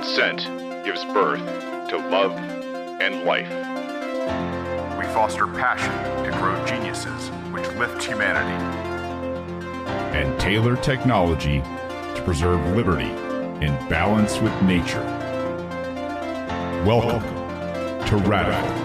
consent gives birth to love and life. We foster passion to grow geniuses which lift humanity. And tailor technology to preserve liberty in balance with nature. Welcome to Radical.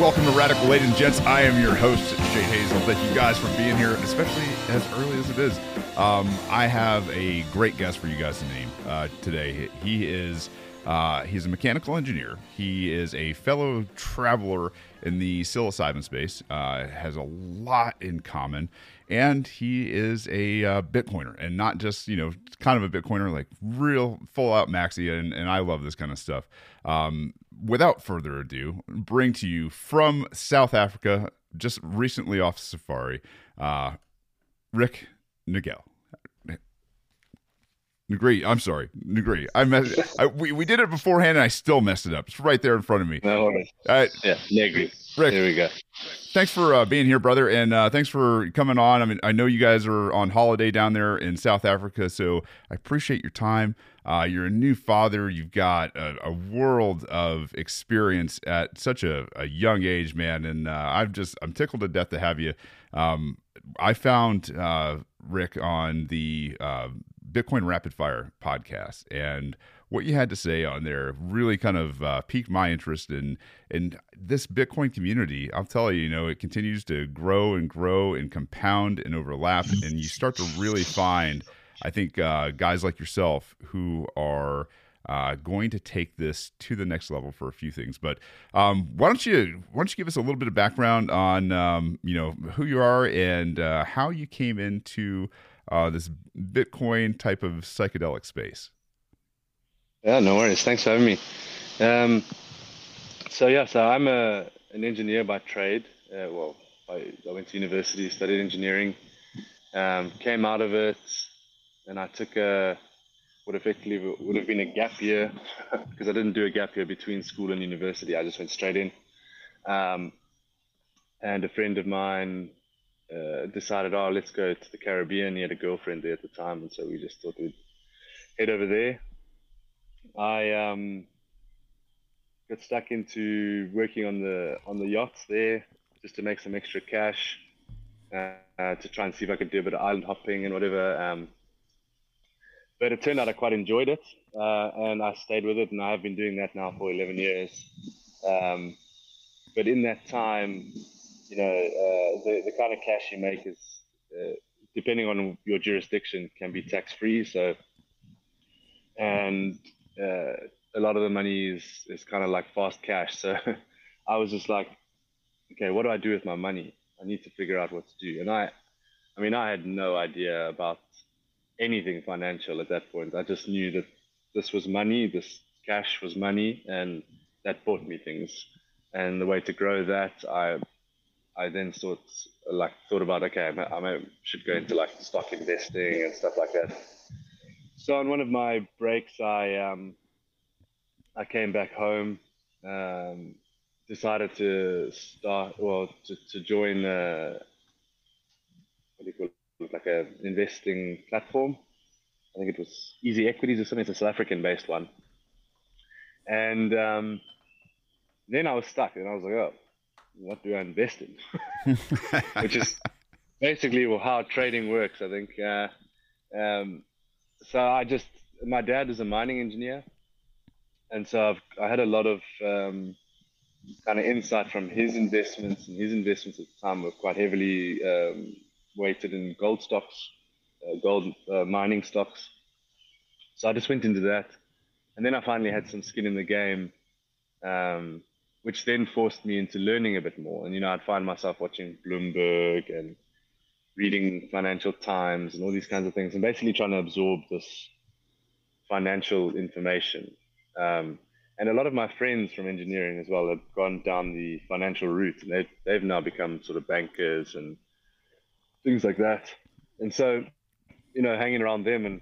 Welcome to Radical, ladies and gents. I am your host, Shane Hazel. Thank you guys for being here, especially as early as it is. Um, I have a great guest for you guys to name uh, today. He is uh, he's a mechanical engineer. He is a fellow traveler in the psilocybin space. Uh, has a lot in common, and he is a uh, Bitcoiner, and not just you know kind of a Bitcoiner, like real full out maxi. And, and I love this kind of stuff. Um, without further ado, bring to you from South Africa, just recently off safari, uh, Rick Nagel. Negri, I'm sorry, Negri. I messed. I, we, we did it beforehand, and I still messed it up. It's right there in front of me. No worries. Uh, yeah, Negri. Rick, There we go. thanks for uh, being here, brother, and uh, thanks for coming on. I mean, I know you guys are on holiday down there in South Africa, so I appreciate your time. Uh, you're a new father. You've got a, a world of experience at such a, a young age, man, and uh, I'm just I'm tickled to death to have you. Um, I found uh, Rick on the uh, Bitcoin Rapid Fire podcast, and what you had to say on there really kind of uh, piqued my interest in in this Bitcoin community. I'll tell you, you know, it continues to grow and grow and compound and overlap, and you start to really find, I think, uh, guys like yourself who are. Uh, going to take this to the next level for a few things, but um, why don't you why don't you give us a little bit of background on um, you know who you are and uh, how you came into uh, this Bitcoin type of psychedelic space? Yeah, no worries. Thanks for having me. Um, so yeah, so I'm a an engineer by trade. Uh, well, I, I went to university, studied engineering, um, came out of it, and I took a what effectively would have been a gap year because I didn't do a gap year between school and university. I just went straight in. Um, and a friend of mine uh, decided, oh, let's go to the Caribbean. He had a girlfriend there at the time, and so we just thought we'd head over there. I um, got stuck into working on the on the yachts there just to make some extra cash uh, to try and see if I could do a bit of island hopping and whatever. Um, but it turned out I quite enjoyed it, uh, and I stayed with it, and I've been doing that now for 11 years. Um, but in that time, you know, uh, the the kind of cash you make is, uh, depending on your jurisdiction, can be tax free. So, and uh, a lot of the money is is kind of like fast cash. So, I was just like, okay, what do I do with my money? I need to figure out what to do. And I, I mean, I had no idea about anything financial at that point. I just knew that this was money, this cash was money, and that bought me things. And the way to grow that, I I then thought like thought about okay, I, should go into like stock investing and stuff like that. So on one of my breaks, I um, I came back home, um, decided to start well to, to join uh, what do you call it, like a investing platform. I think it was Easy Equities or something. It's a South African based one. And um, then I was stuck, and I was like, oh what do I invest in? Which is basically how trading works, I think. Uh, um, so I just, my dad is a mining engineer. And so I've, I had a lot of um, kind of insight from his investments, and his investments at the time were quite heavily um, weighted in gold stocks, uh, gold uh, mining stocks. So I just went into that. And then I finally had some skin in the game. Um, which then forced me into learning a bit more. And you know, I'd find myself watching Bloomberg and reading Financial Times and all these kinds of things, and basically trying to absorb this financial information. Um, and a lot of my friends from engineering as well have gone down the financial route, and they've they've now become sort of bankers and things like that. And so, you know, hanging around them and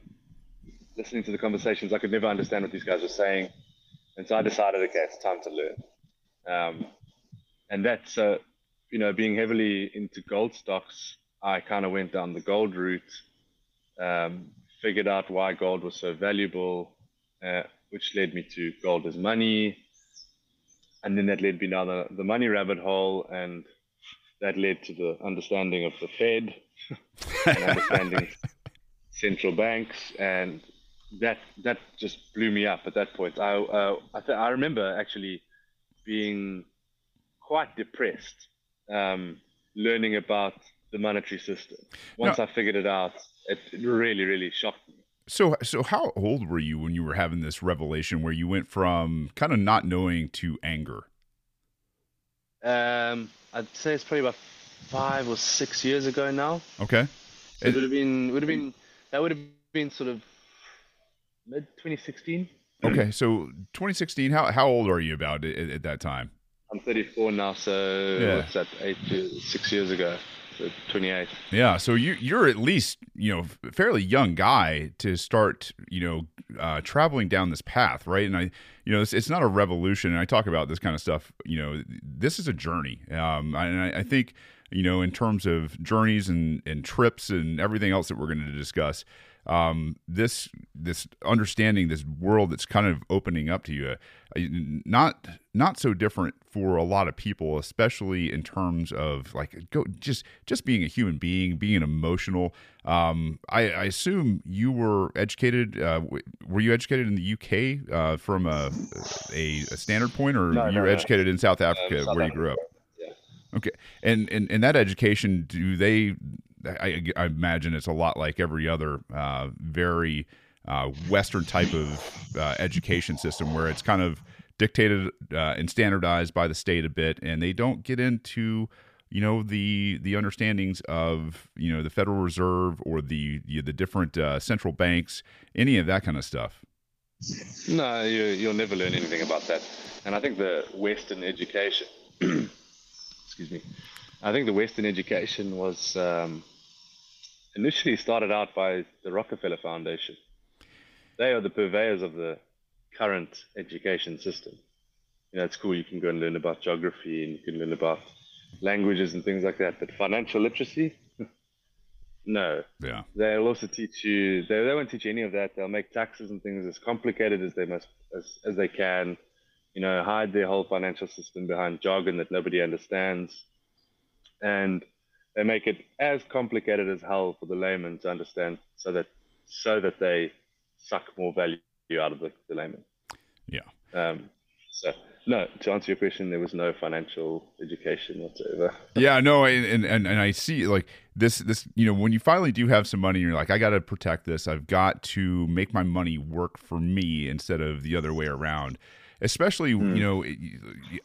listening to the conversations, I could never understand what these guys were saying. And so I decided, okay, it's time to learn. Um, and that's, uh, you know, being heavily into gold stocks, I kind of went down the gold route, um, figured out why gold was so valuable, uh, which led me to gold as money. And then that led me down the, the money rabbit hole, and that led to the understanding of the Fed and understanding central banks, and that that just blew me up at that point. I uh, I, th- I remember actually being quite depressed, um, learning about the monetary system. Once I figured it out, it really really shocked me. So, so how old were you when you were having this revelation where you went from kind of not knowing to anger? Um, I'd say it's probably about five or six years ago now. Okay. So it would have been would have been that would have been sort of mid 2016. Okay, so 2016. How how old are you about at, at that time? I'm 34 now, so yeah. what's that? Eight, six years ago. 28. Yeah, so you you're at least you know fairly young guy to start you know uh, traveling down this path, right? And I you know it's, it's not a revolution. And I talk about this kind of stuff. You know, this is a journey, um, and I, I think you know in terms of journeys and and trips and everything else that we're going to discuss um, this this understanding this world that's kind of opening up to you uh, not not so different for a lot of people especially in terms of like go just just being a human being being emotional um, I, I, assume you were educated uh, were you educated in the UK uh, from a, a, a standard point or no, you were no, educated no. in South Africa South where Africa. you grew up. Okay, and and and that education, do they I, I, imagine it's a lot like every other uh, very uh, Western type of uh, education system where it's kind of dictated uh, and standardized by the state a bit, and they don't get into you know the the understandings of you know the Federal Reserve or the the, the different uh, central banks, any of that kind of stuff. No, you, you'll never learn anything about that. And I think the Western education, excuse me, I think the Western education was um, initially started out by the Rockefeller Foundation. They are the purveyors of the current education system. You know, it's cool. You can go and learn about geography and you can learn about languages and things like that. But financial literacy, no. Yeah. They'll also teach you. They, they won't teach you any of that. They'll make taxes and things as complicated as they must as, as they can. You know, hide their whole financial system behind jargon that nobody understands, and they make it as complicated as hell for the layman to understand, so that so that they suck more value out of the, the layman. Yeah. Um, so no, to answer your question, there was no financial education whatsoever. yeah, no, and, and and I see like this this you know when you finally do have some money, you're like, I got to protect this. I've got to make my money work for me instead of the other way around especially mm. you know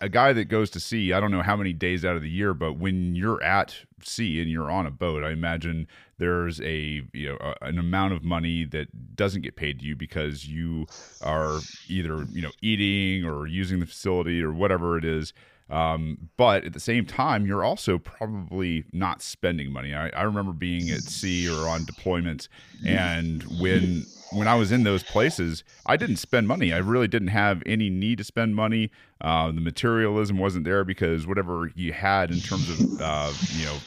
a guy that goes to sea i don't know how many days out of the year but when you're at sea and you're on a boat i imagine there's a you know a, an amount of money that doesn't get paid to you because you are either you know eating or using the facility or whatever it is um, but at the same time, you're also probably not spending money. I, I remember being at sea or on deployments, and when when I was in those places, I didn't spend money. I really didn't have any need to spend money. Uh, the materialism wasn't there because whatever you had in terms of uh, you know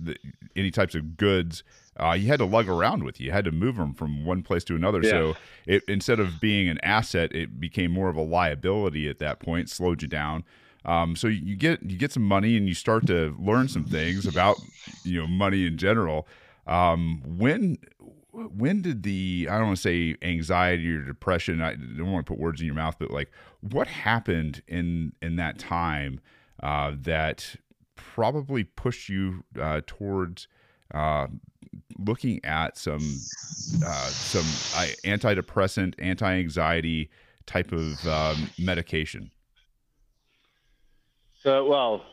the, any types of goods, uh, you had to lug around with you. You had to move them from one place to another. Yeah. So it instead of being an asset, it became more of a liability at that point. Slowed you down. Um, so you get you get some money and you start to learn some things about you know money in general. Um, when when did the I don't want to say anxiety or depression I don't want to put words in your mouth, but like what happened in in that time uh, that probably pushed you uh, towards uh, looking at some uh, some uh, antidepressant, anti anxiety type of um, medication. So, well,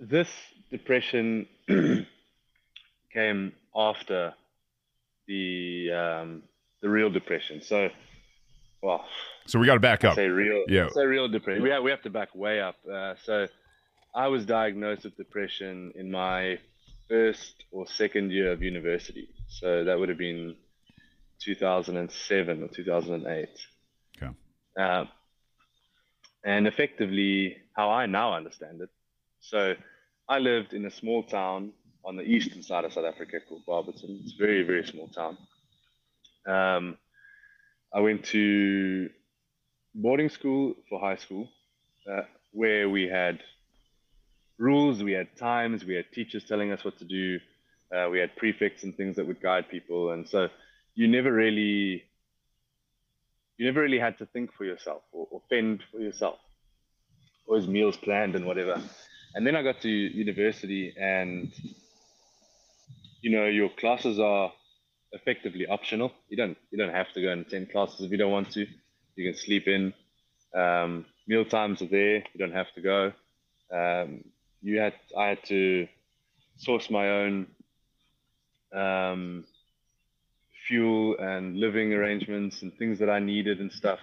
this depression came after the um, the real depression. So, well, so we got to back up. Say real, yeah. Say real depression. We have, we have to back way up. Uh, so, I was diagnosed with depression in my first or second year of university. So that would have been 2007 or 2008. Okay. Uh, and effectively, how I now understand it. So, I lived in a small town on the eastern side of South Africa called Barberton. It's a very, very small town. Um, I went to boarding school for high school, uh, where we had rules, we had times, we had teachers telling us what to do, uh, we had prefects and things that would guide people, and so you never really, you never really had to think for yourself or, or fend for yourself. Always meals planned and whatever. And then I got to university, and you know your classes are effectively optional. You don't you don't have to go and attend classes if you don't want to. You can sleep in. Um, meal times are there. You don't have to go. Um, you had I had to source my own um, fuel and living arrangements and things that I needed and stuff.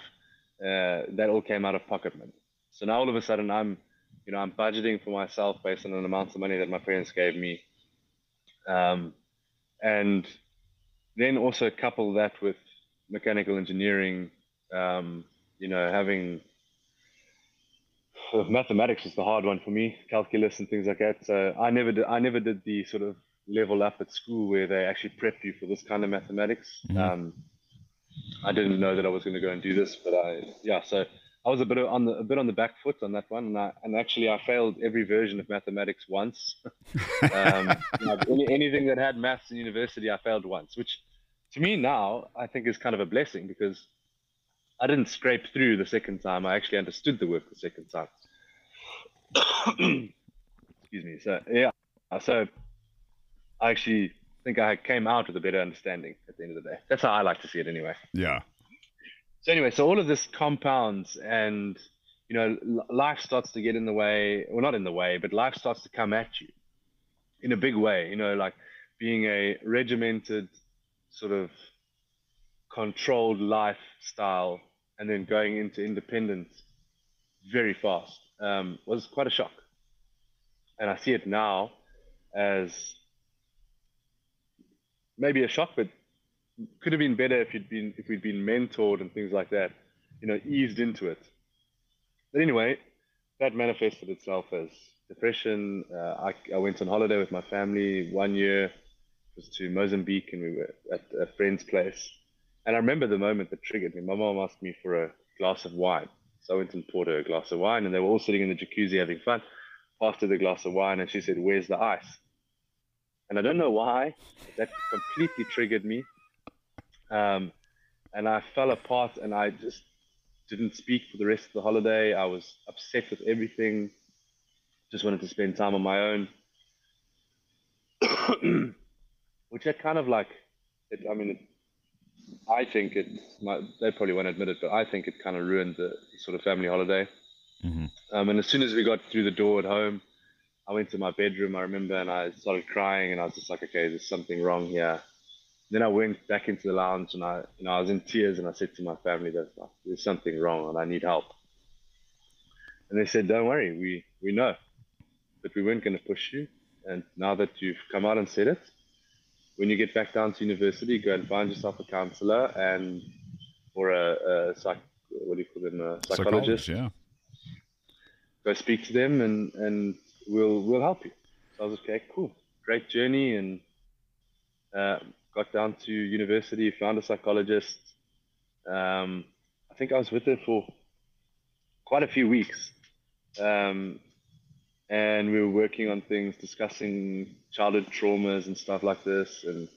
Uh, that all came out of pocket money. So now all of a sudden I'm, you know, I'm budgeting for myself based on an amount of money that my parents gave me. Um, and then also couple that with mechanical engineering, um, you know, having mathematics is the hard one for me, calculus and things like that. So I never did, I never did the sort of level up at school where they actually prep you for this kind of mathematics. Mm-hmm. Um, I didn't know that I was going to go and do this, but I, yeah, so I was a bit on the a bit on the back foot on that one, and, I, and actually I failed every version of mathematics once. um, you know, any, anything that had maths in university, I failed once, which to me now I think is kind of a blessing because I didn't scrape through the second time. I actually understood the work the second time. Excuse me. So yeah, so I actually think I came out with a better understanding at the end of the day. That's how I like to see it anyway. Yeah. So anyway, so all of this compounds and you know life starts to get in the way, well not in the way, but life starts to come at you in a big way, you know, like being a regimented sort of controlled lifestyle and then going into independence very fast um, was quite a shock. And I see it now as maybe a shock, but could have been better if you'd been if we'd been mentored and things like that, you know, eased into it. But anyway, that manifested itself as depression. Uh, I, I went on holiday with my family one year. It was to Mozambique, and we were at a friend's place. And I remember the moment that triggered me. My mom asked me for a glass of wine. So I went and poured her a glass of wine, and they were all sitting in the jacuzzi having fun. Passed her the glass of wine, and she said, Where's the ice? And I don't know why, that completely triggered me. Um, and I fell apart, and I just didn't speak for the rest of the holiday. I was upset with everything, just wanted to spend time on my own. Which I kind of like, it, I mean, it, I think it. Might, they probably won't admit it, but I think it kind of ruined the sort of family holiday. Mm-hmm. Um, and as soon as we got through the door at home, I went to my bedroom. I remember, and I started crying, and I was just like, "Okay, there's something wrong here." Then I went back into the lounge, and I, you know, I was in tears, and I said to my family, "There's, there's something wrong, and I need help." And they said, "Don't worry, we we know, but we weren't going to push you. And now that you've come out and said it, when you get back down to university, go and find yourself a counselor and or a, a psych, what do you call them, a psychologist. psychologist yeah. Go speak to them, and and we'll we'll help you. So I was okay, cool, great journey, and uh, got down to university, found a psychologist. Um, I think I was with her for quite a few weeks. Um, and we were working on things, discussing childhood traumas and stuff like this. And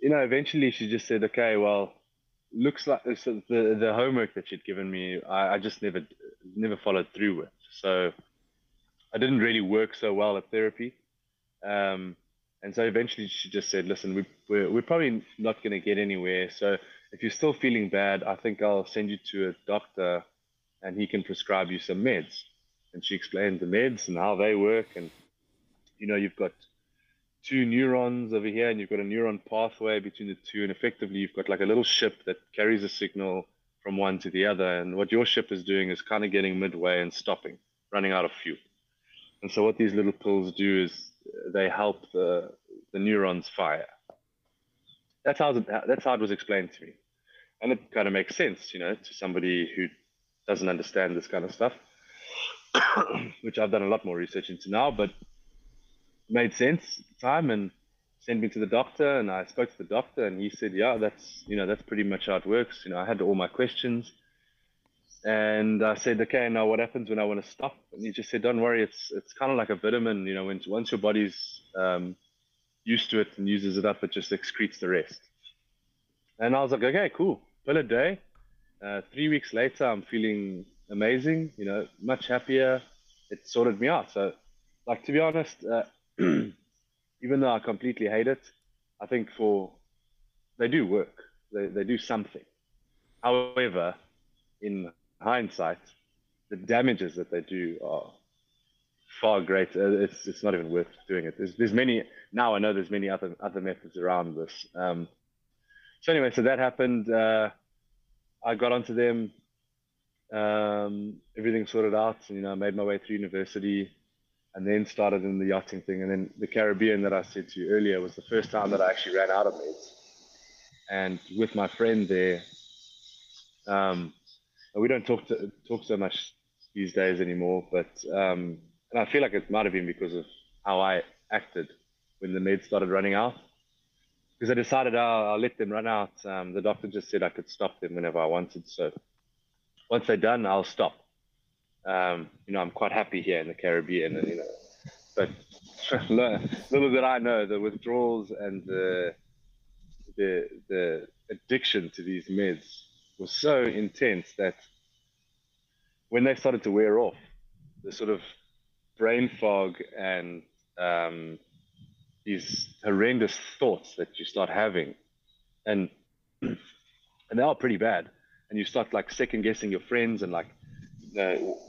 you know, eventually she just said, "Okay, well, looks like so the the homework that she'd given me, I, I just never never followed through with. So I didn't really work so well at therapy." Um, and so eventually she just said, listen, we, we're, we're probably not going to get anywhere. So if you're still feeling bad, I think I'll send you to a doctor and he can prescribe you some meds and she explained the meds and how they work. And you know, you've got two neurons over here, and you've got a neuron pathway between the two, and effectively you've got like a little ship that carries a signal from one to the other. And what your ship is doing is kind of getting midway and stopping, running out of fuel. And so what these little pills do is uh, they help the the neurons fire. That's how that's how it was explained to me, and it kind of makes sense, you know, to somebody who doesn't understand this kind of stuff. which I've done a lot more research into now. But made sense at the time and sent me to the doctor and I spoke to the doctor and he said, yeah, that's, you know, that's pretty much how it works. You know, I had all my questions and I said, okay, now what happens when I want to stop? And he just said, don't worry. It's, it's kind of like a vitamin, you know, when, once your body's um, used to it and uses it up, it just excretes the rest. And I was like, okay, cool. Pill a day. Uh, three weeks later, I'm feeling amazing, you know, much happier. It sorted me out. So, like, to be honest, uh, even though I completely hate it, I think for they do work. They they do something. However, in hindsight, the damages that they do are far greater. It's it's not even worth doing it. There's there's many now. I know there's many other other methods around this. Um, so anyway, so that happened. Uh, I got onto them. Um, everything sorted out. You know, I made my way through university and then started in the yachting thing. And then the Caribbean that I said to you earlier was the first time that I actually ran out of meds. And with my friend there, um, we don't talk to, talk so much these days anymore. But um, and I feel like it might have been because of how I acted when the meds started running out. Because I decided oh, I'll let them run out. Um, the doctor just said I could stop them whenever I wanted. So once they're done, I'll stop um, you know, I'm quite happy here in the Caribbean, and you know, but little did I know the withdrawals and the the the addiction to these meds was so intense that when they started to wear off, the sort of brain fog and um, these horrendous thoughts that you start having, and and they are pretty bad, and you start like second guessing your friends and like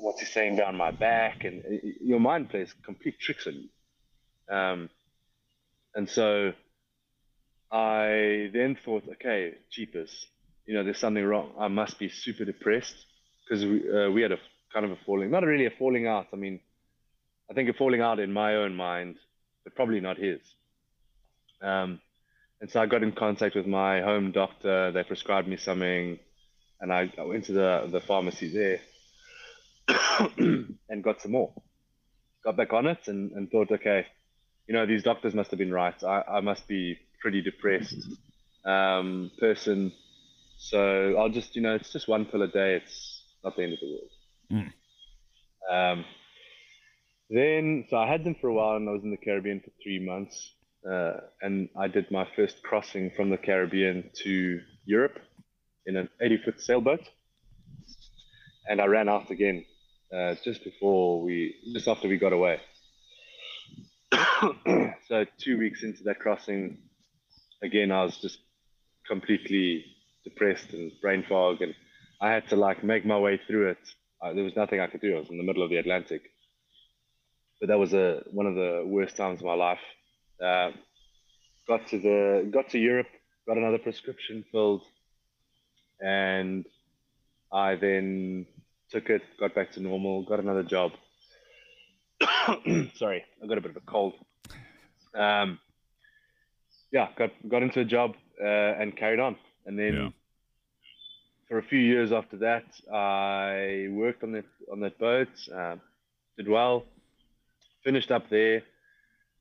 what's he saying down my back, and your mind plays complete tricks on you. Um, and so I then thought, okay, cheapers, you know, there's something wrong. I must be super depressed because we, uh, we had a kind of a falling, not really a falling out. I mean, I think a falling out in my own mind, but probably not his. Um, and so I got in contact with my home doctor. They prescribed me something, and I, I went to the the pharmacy there and got some more. Got back on it and, and thought, okay, you know, these doctors must have been right. I, I must be pretty depressed um, person. So I'll just, you know, it's just one pill a day. It's not the end of the world. Mm. Um, then, so I had them for a while and I was in the Caribbean for three months. Uh, and I did my first crossing from the Caribbean to Europe in an 80 foot sailboat. And I ran out again uh, just before we, just after we got away. so two weeks into that crossing, again, I was just completely depressed and brain fog, and I had to like make my way through it. There was nothing I could do. I was in the middle of the Atlantic, but that was a one of the worst times of my life. Uh, got to the got to Europe, got another prescription filled, and I then took it, got back to normal, got another job. Sorry, I got a bit of a cold. Um, yeah, got got into a job uh, and carried on, and then yeah. for a few years after that, I worked on that on that boat, uh, did well, finished up there,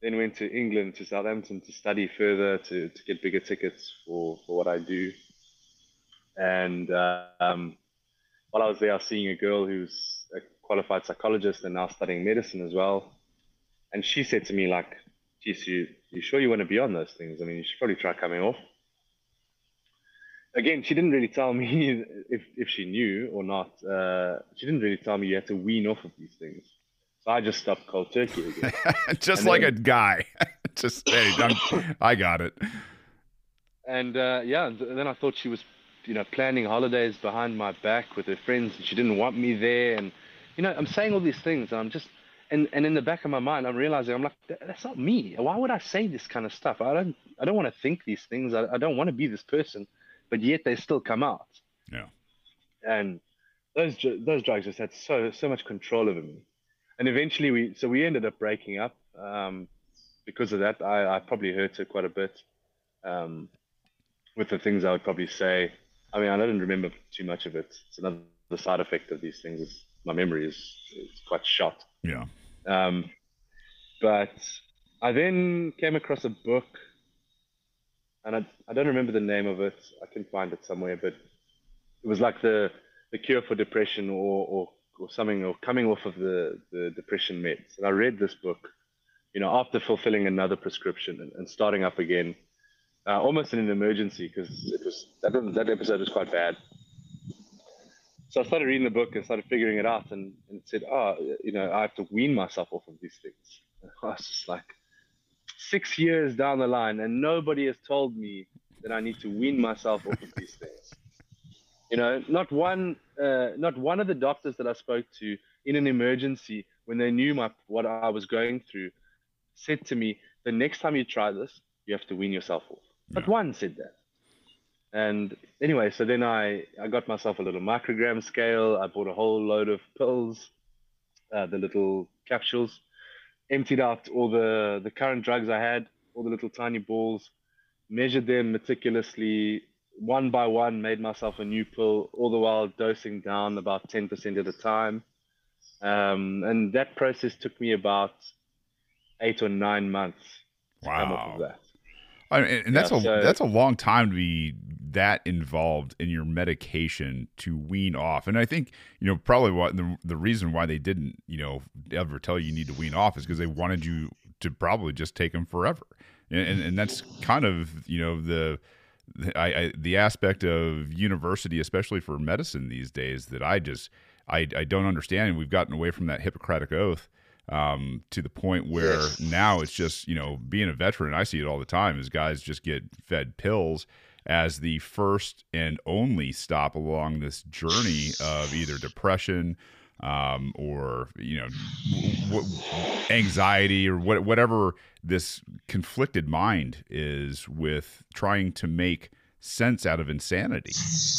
then went to England to Southampton to study further to to get bigger tickets for for what I do, and uh, um, while I was there, I was seeing a girl who's a qualified psychologist and now studying medicine as well. And she said to me, like, geez, you, you sure you want to be on those things? I mean, you should probably try coming off. Again, she didn't really tell me if, if she knew or not. Uh, she didn't really tell me you had to wean off of these things. So I just stopped cold turkey again. just and like then, a guy. just, hey, I'm, I got it. And uh, yeah, and then I thought she was you know, planning holidays behind my back with her friends, and she didn't want me there. And, you know, I'm saying all these things, and I'm just, and, and in the back of my mind, I'm realizing, I'm like, that's not me. Why would I say this kind of stuff? I don't, I don't want to think these things. I, I don't want to be this person, but yet they still come out. Yeah. And those, those drugs just had so, so much control over me. And eventually we, so we ended up breaking up. Um, because of that, I, I probably hurt her quite a bit. Um, with the things I would probably say I mean, I don't remember too much of it. It's another side effect of these things is my memory is, is quite shot. Yeah. Um, but I then came across a book, and I, I don't remember the name of it. I can find it somewhere, but it was like the the cure for depression or or, or something, or coming off of the the depression meds. And I read this book, you know, after fulfilling another prescription and, and starting up again, uh, almost in an emergency because it was that that episode was quite bad. So I started reading the book and started figuring it out, and, and said, "Oh, you know, I have to wean myself off of these things." I was just like, six years down the line, and nobody has told me that I need to wean myself off of these things. You know, not one, uh, not one of the doctors that I spoke to in an emergency when they knew my what I was going through said to me, "The next time you try this, you have to wean yourself off." But Not one said that. And anyway, so then I, I got myself a little microgram scale. I bought a whole load of pills, uh, the little capsules, emptied out all the, the current drugs I had, all the little tiny balls, measured them meticulously, one by one, made myself a new pill, all the while dosing down about 10% at a time. Um, and that process took me about eight or nine months to wow. come up with that. I mean, and that's yeah, a so, that's a long time to be that involved in your medication to wean off. And I think you know probably what the the reason why they didn't you know ever tell you you need to wean off is because they wanted you to probably just take them forever. And, and, and that's kind of you know the I, I, the aspect of university, especially for medicine these days, that I just I, I don't understand. We've gotten away from that Hippocratic oath um, to the point where yes. now it's just you know being a veteran. I see it all the time. Is guys just get fed pills as the first and only stop along this journey of either depression um, or you know w- w- anxiety or what, whatever this conflicted mind is with trying to make sense out of insanity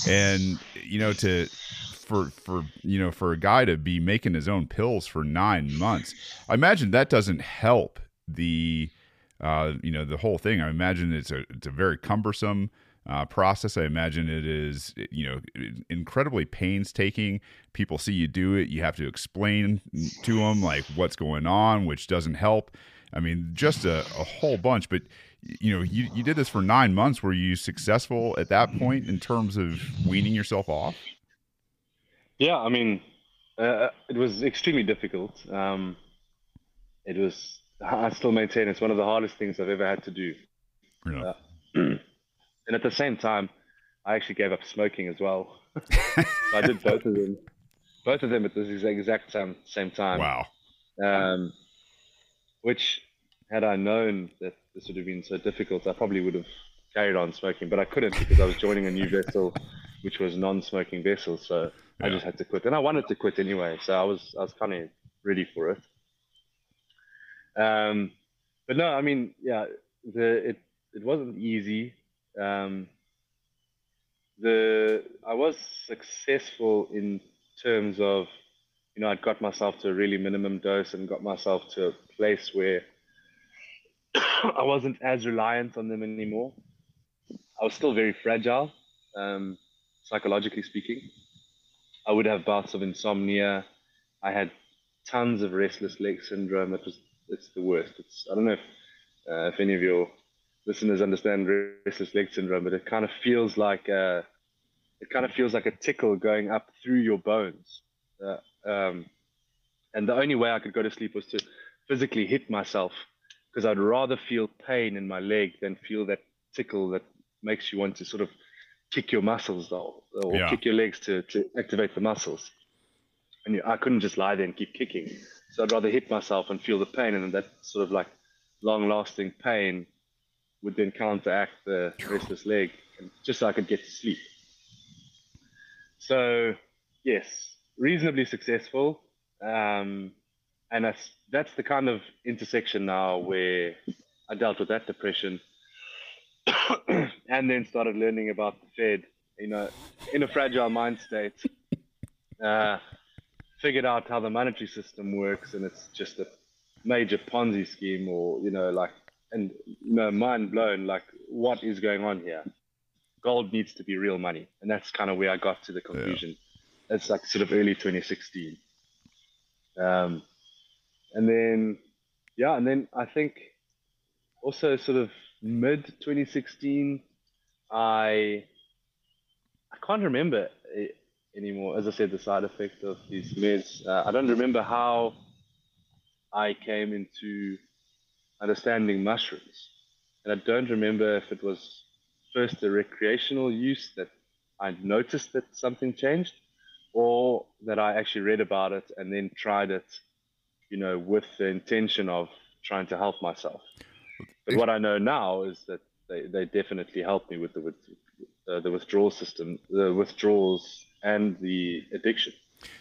and you know to for for you know for a guy to be making his own pills for nine months, I imagine that doesn't help the uh, you know the whole thing. I imagine it's a it's a very cumbersome uh, process. I imagine it is you know incredibly painstaking. People see you do it, you have to explain to them like what's going on, which doesn't help. I mean, just a, a whole bunch. But you know, you, you did this for nine months. Were you successful at that point in terms of weaning yourself off? Yeah, I mean, uh, it was extremely difficult. Um, it was. I still maintain it's one of the hardest things I've ever had to do. Uh, and at the same time, I actually gave up smoking as well. I did both of them, both of them at the exact same same time. Wow. Um, which, had I known that this would have been so difficult, I probably would have carried on smoking, but I couldn't because I was joining a new vessel, which was non-smoking vessel. So. I just had to quit, and I wanted to quit anyway, so I was I was kind of ready for it. Um, but no, I mean, yeah, the it it wasn't easy. Um, the I was successful in terms of, you know, I'd got myself to a really minimum dose and got myself to a place where I wasn't as reliant on them anymore. I was still very fragile, um, psychologically speaking. I would have bouts of insomnia. I had tons of restless leg syndrome. It was it's the worst. It's I don't know if uh, if any of your listeners understand restless leg syndrome, but it kind of feels like a, it kind of feels like a tickle going up through your bones. Uh, um, and the only way I could go to sleep was to physically hit myself because I'd rather feel pain in my leg than feel that tickle that makes you want to sort of kick your muscles though, or yeah. kick your legs to, to activate the muscles. And you, I couldn't just lie there and keep kicking. So I'd rather hit myself and feel the pain, and that sort of like long-lasting pain would then counteract the restless leg, just so I could get to sleep. So yes, reasonably successful, um, and that's that's the kind of intersection now where I dealt with that depression and then started learning about the Fed, you know, in a fragile mind state. Uh, figured out how the monetary system works, and it's just a major Ponzi scheme, or you know, like, and you know, mind blown, like, what is going on here? Gold needs to be real money, and that's kind of where I got to the conclusion. Yeah. It's like sort of early 2016. Um, and then, yeah, and then I think also sort of mid 2016, I I can't remember it anymore. As I said, the side effect of these meds. Uh, I don't remember how I came into understanding mushrooms, and I don't remember if it was first a recreational use that I noticed that something changed, or that I actually read about it and then tried it, you know, with the intention of trying to help myself. But what I know now is that they, they definitely helped me with the with, uh, the withdrawal system, the withdrawals, and the addiction.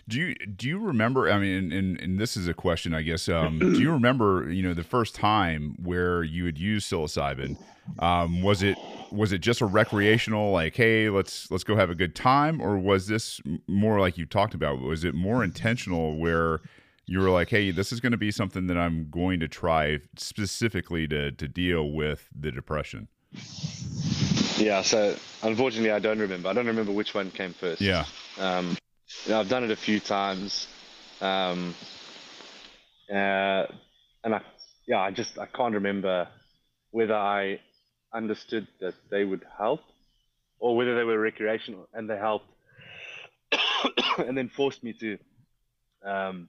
Do you do you remember? I mean, and, and this is a question, I guess. Um, do you remember, you know, the first time where you had used psilocybin? Um, was it was it just a recreational, like, hey, let's let's go have a good time, or was this more like you talked about? Was it more intentional, where you were like, hey, this is going to be something that I'm going to try specifically to to deal with the depression? Yeah. So unfortunately, I don't remember. I don't remember which one came first. Yeah. Um, you know, I've done it a few times, um, uh, and I, yeah, I just I can't remember whether I understood that they would help, or whether they were recreational and they helped, and then forced me to um,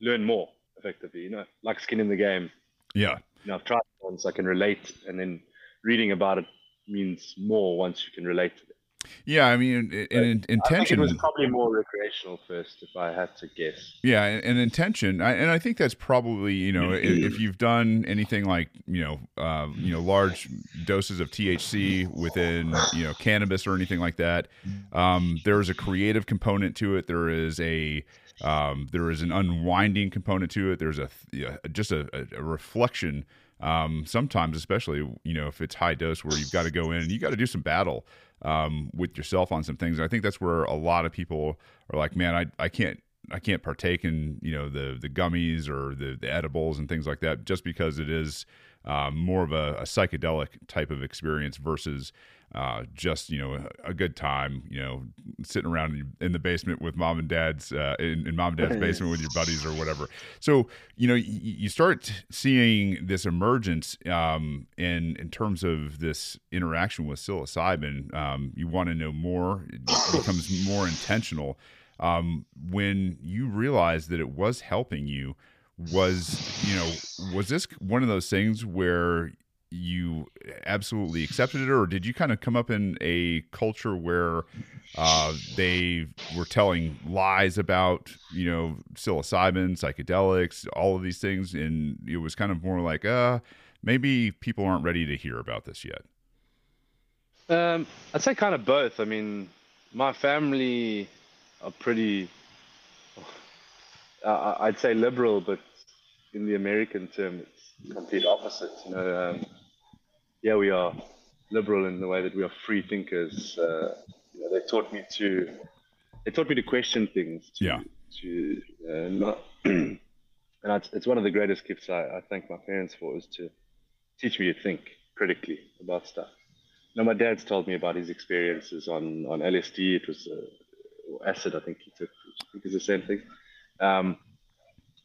learn more effectively. You know, like skin in the game. Yeah. You know, I've tried it once, I can relate, and then reading about it means more once you can relate to it. Yeah, I mean, in, in, intention it was probably more recreational first, if I had to guess. Yeah, and, intention, I, and I think that's probably you know if, if, you've done anything like you know uh, you know large doses of THC within you know cannabis or anything like that, um, there is a creative component to it. There is a um, there is an unwinding component to it. There's a just a, a reflection um, sometimes, especially you know if it's high dose, where you've got to go in and you got to do some battle um, with yourself on some things. And I think that's where a lot of people are like, man, I I can't I can't partake in you know the the gummies or the the edibles and things like that just because it is um, more of a, a, psychedelic type of experience versus uh, just you know a, a, good time you know sitting around in, the basement with mom and dad's uh, in, in, mom and dad's basement with your buddies or whatever. So you know you, you start seeing this emergence um, in in terms of this interaction with psilocybin um, you want to know more it becomes more intentional um, when you realize that it was helping you was you know was this one of those things where you absolutely accepted it or did you kind of come up in a culture where uh, they were telling lies about you know psilocybin psychedelics all of these things and it was kind of more like uh maybe people aren't ready to hear about this yet? Um, i'd say kind of both. I mean my family are pretty uh, i'd say liberal but in the american term it's complete opposite you know um, yeah, we are liberal in the way that we are free thinkers. Uh, you know, they taught me to they taught me to question things. To, yeah. To uh, not, and it's, it's one of the greatest gifts I, I thank my parents for is to teach me to think critically about stuff. Now, my dad's told me about his experiences on, on LSD. It was uh, acid, I think he took. I think it's the same thing. Um,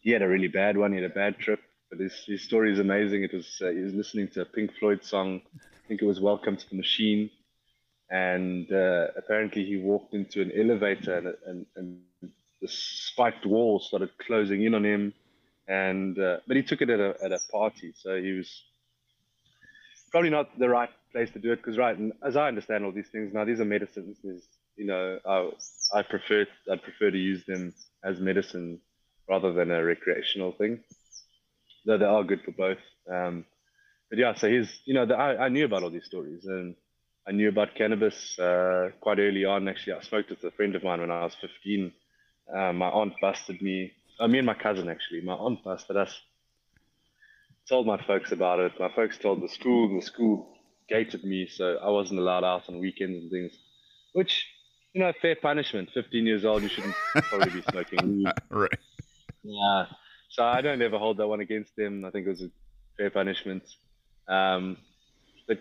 he had a really bad one. He had a bad trip. But his, his story is amazing. It was uh, he was listening to a Pink Floyd song. I think it was "Welcome to the Machine," and uh, apparently he walked into an elevator and, and, and the spiked wall started closing in on him. And uh, but he took it at a at a party, so he was probably not the right place to do it because right, and as I understand all these things now, these are medicines. You know, I I prefer I prefer to use them as medicine rather than a recreational thing though they are good for both. Um, but yeah, so he's, you know, the, I, I knew about all these stories and I knew about cannabis uh, quite early on. Actually, I smoked with a friend of mine when I was 15. Uh, my aunt busted me, uh, me and my cousin actually, my aunt busted us. Told my folks about it. My folks told the school, the school gated me, so I wasn't allowed out on weekends and things, which, you know, fair punishment. 15 years old, you shouldn't probably be smoking right. Yeah. So I don't ever hold that one against them. I think it was a fair punishment. Um, but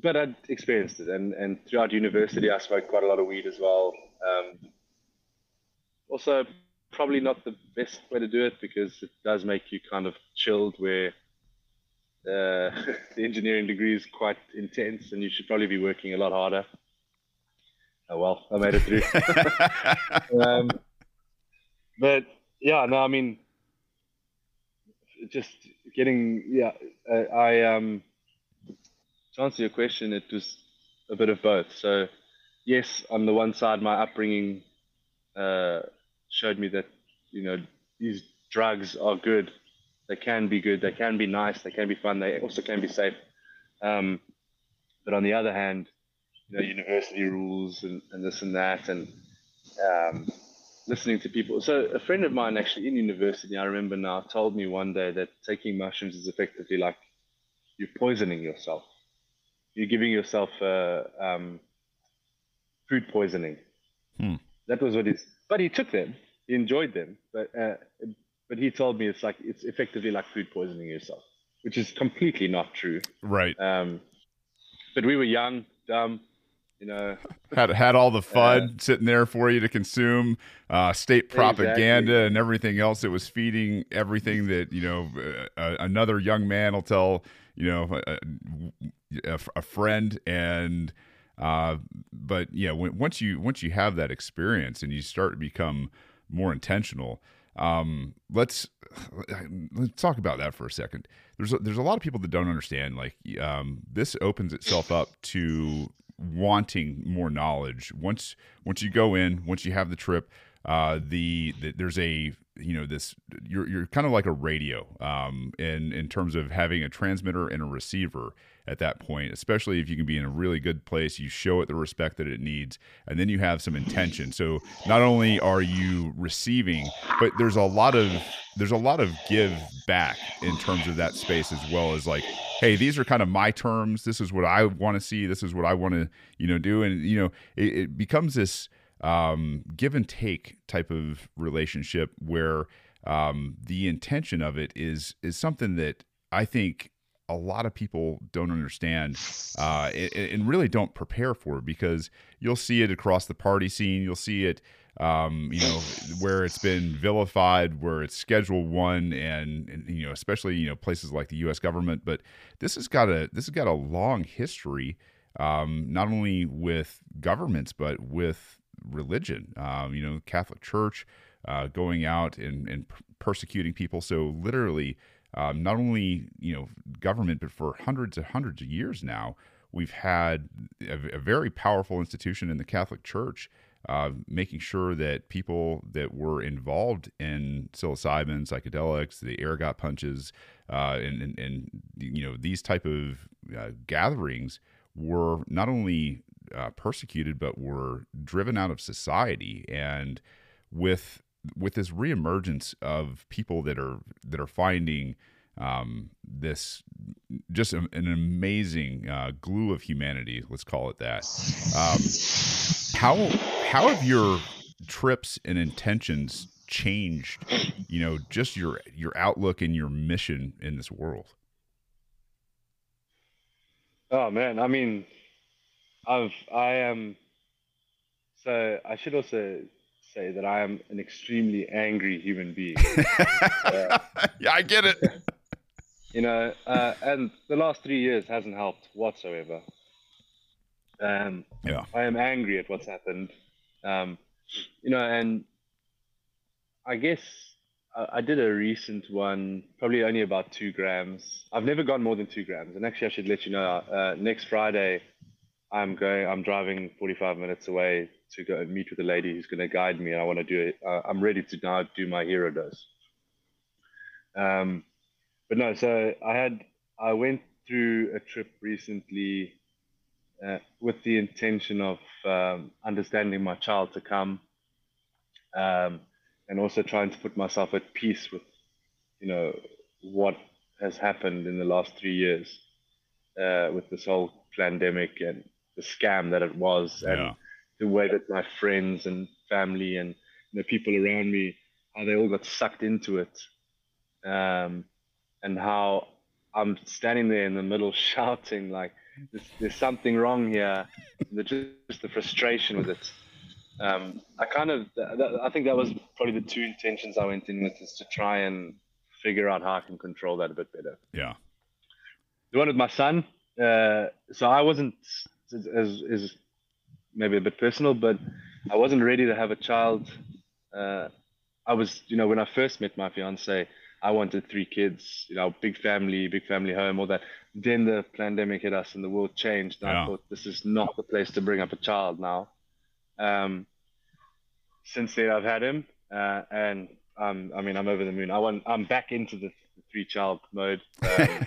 but I experienced it, and and throughout university, I smoked quite a lot of weed as well. Um, also, probably not the best way to do it because it does make you kind of chilled. Where uh, the engineering degree is quite intense, and you should probably be working a lot harder. Oh well, I made it through. um, but yeah, no, I mean, just getting yeah, I, I um to answer your question, it was a bit of both. So yes, on the one side, my upbringing uh, showed me that you know these drugs are good. They can be good. They can be nice. They can be fun. They also can be safe. Um, but on the other hand, you know, university rules and, and this and that, and um, listening to people. So a friend of mine actually in university, I remember now, told me one day that taking mushrooms is effectively like you're poisoning yourself. You're giving yourself uh, um, food poisoning. Hmm. That was what he's. But he took them. He enjoyed them. But uh, but he told me it's like it's effectively like food poisoning yourself, which is completely not true. Right. Um, but we were young, dumb, you know. had had all the fun uh, sitting there for you to consume, uh, state propaganda exactly. and everything else that was feeding everything that you know uh, another young man will tell you know a, a, a friend and. Uh, but yeah, when, once you once you have that experience and you start to become more intentional, um, let's let's talk about that for a second. There's a, there's a lot of people that don't understand. Like um, this opens itself up to wanting more knowledge. Once once you go in, once you have the trip, uh, the, the there's a you know this you're you're kind of like a radio um, in in terms of having a transmitter and a receiver at that point, especially if you can be in a really good place, you show it the respect that it needs, and then you have some intention. So not only are you receiving, but there's a lot of there's a lot of give back in terms of that space as well as like, hey, these are kind of my terms. This is what I want to see. This is what I want to you know do, and you know it, it becomes this um, give and take type of relationship where um, the intention of it is is something that I think a lot of people don't understand uh, and, and, really don't prepare for because you'll see it across the party scene. You'll see it, um, you know, where it's been vilified, where it's Schedule One, and, and, you know, especially you know places like the U.S. government. But this has got a this has got a long history, um, not only with governments but with religion. Um, you know, Catholic Church uh, going out and, and persecuting people. So literally um, not only you know government, but for hundreds and hundreds of years now, we've had a, a very powerful institution in the Catholic Church uh, making sure that people that were involved in psilocybin, psychedelics, the ergot punches, uh, and, and, and, you know these type of uh, gatherings were not only uh, persecuted but were driven out of society. And with with this reemergence of people that are that are finding um, this just a, an amazing uh, glue of humanity, let's call it that. Um, how how have your trips and intentions changed? You know, just your your outlook and your mission in this world. Oh man, I mean, I've I am. So I should also say that I am an extremely angry human being. uh, yeah, I get it. You know, uh, and the last three years hasn't helped whatsoever. Um, yeah, I am angry at what's happened. Um, you know, and I guess I, I, did a recent one, probably only about two grams. I've never gone more than two grams, and actually, I should let you know. Uh, next Friday, I'm going. I'm driving 45 minutes away to go and meet with a lady who's going to guide me. And I want to do it. Uh, I'm ready to now do my hero dose. Um, but no, so I had I went through a trip recently uh, with the intention of um, understanding my child to come, um, and also trying to put myself at peace with, you know, what has happened in the last three years uh, with this whole pandemic and the scam that it was, and. The way that my friends and family and you know, people around me, how they all got sucked into it, um, and how I'm standing there in the middle shouting like, "There's, there's something wrong here." the, just the frustration with it. Um, I kind of, that, I think that was probably the two intentions I went in with, is to try and figure out how I can control that a bit better. Yeah. the one with my son. Uh, so I wasn't as is maybe a bit personal, but I wasn't ready to have a child. Uh, I was, you know, when I first met my fiance, I wanted three kids, you know, big family, big family home, all that. Then the pandemic hit us and the world changed. And yeah. I thought this is not the place to bring up a child now. Um, since then, I've had him, uh, and um, I mean, I'm over the moon. I want, I'm back into the three child mode. Um,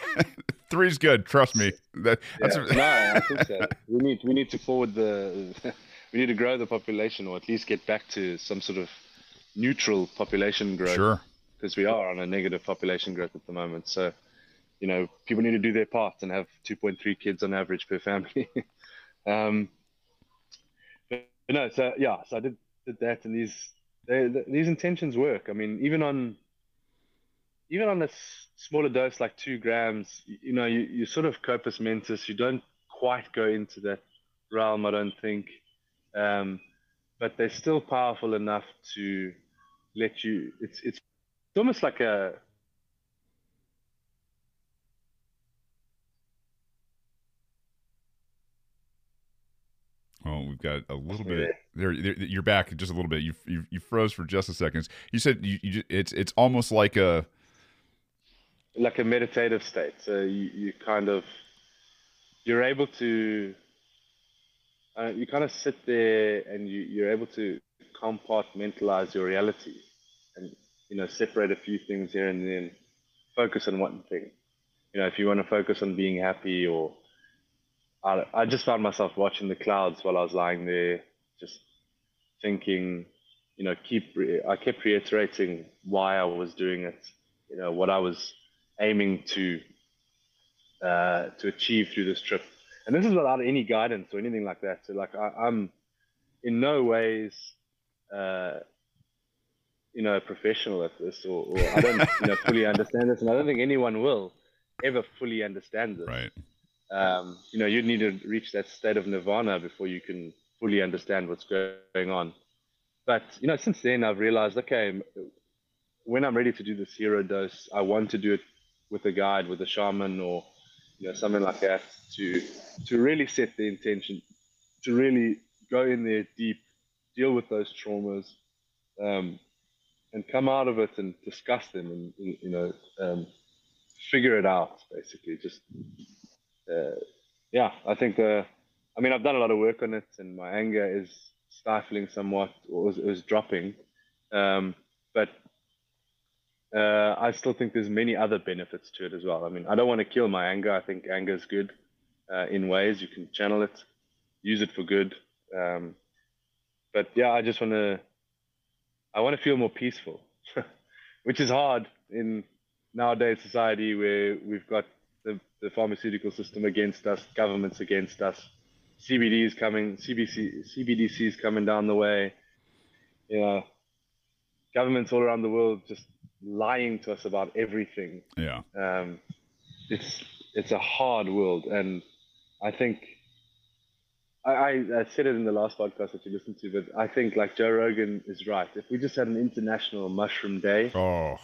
Three's good. Trust me. That, yeah, a... no, I think so. We need, we need to forward the, we need to grow the population, or at least get back to some sort of neutral population growth. Sure. Because we are on a negative population growth at the moment. So, you know, people need to do their part and have 2.3 kids on average per family. um, but, but no, so yeah, so I did did that, and these they, these intentions work. I mean, even on even on a smaller dose like two grams, you, you know, you, you sort of corpus mentis. You don't quite go into that realm, I don't think. Um, but they're still powerful enough to let you. It's it's almost like a Oh, we've got a little bit there, there. You're back just a little bit. You you, you froze for just a second. You said you, you it's it's almost like a like a meditative state. So you, you kind of you're able to uh, you kind of sit there and you, you're able to compartmentalize your reality and you know separate a few things here and then focus on one thing you know if you want to focus on being happy or I, I just found myself watching the clouds while I was lying there just thinking you know keep I kept reiterating why I was doing it you know what I was aiming to uh, to achieve through this trip and this is without any guidance or anything like that. So like I, am in no ways, uh, you know, a professional at this, or, or I don't you know fully understand this, and I don't think anyone will ever fully understand this. Right. Um, you know, you need to reach that state of nirvana before you can fully understand what's going on. But you know, since then I've realized, okay, when I'm ready to do this hero dose, I want to do it with a guide, with a shaman, or you know, something like that to to really set the intention, to really go in there deep, deal with those traumas, um, and come out of it and discuss them and you know um, figure it out. Basically, just uh, yeah, I think the. I mean, I've done a lot of work on it, and my anger is stifling somewhat, or is dropping. Um, but uh, I still think there's many other benefits to it as well. I mean, I don't want to kill my anger. I think anger is good uh, in ways you can channel it, use it for good. Um, but yeah, I just want to, I want to feel more peaceful, which is hard in nowadays society where we've got the, the pharmaceutical system against us, governments against us, CBD is coming, CBC, CBDC is coming down the way. You know, governments all around the world just lying to us about everything. Yeah. Um, it's it's a hard world, and I think I, I, I said it in the last podcast that you listened to, but I think like Joe Rogan is right. If we just had an international mushroom day, oh,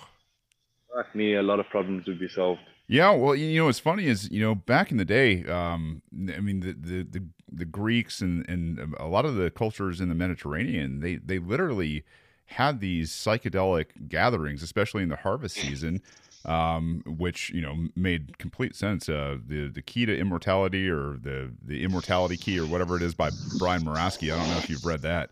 like me, a lot of problems would be solved. Yeah, well, you know, what's funny is you know back in the day, um, I mean, the, the the the Greeks and and a lot of the cultures in the Mediterranean, they they literally had these psychedelic gatherings, especially in the harvest season, um, which you know made complete sense. Uh, the the key to immortality, or the the immortality key, or whatever it is, by Brian Muraresku. I don't know if you've read that,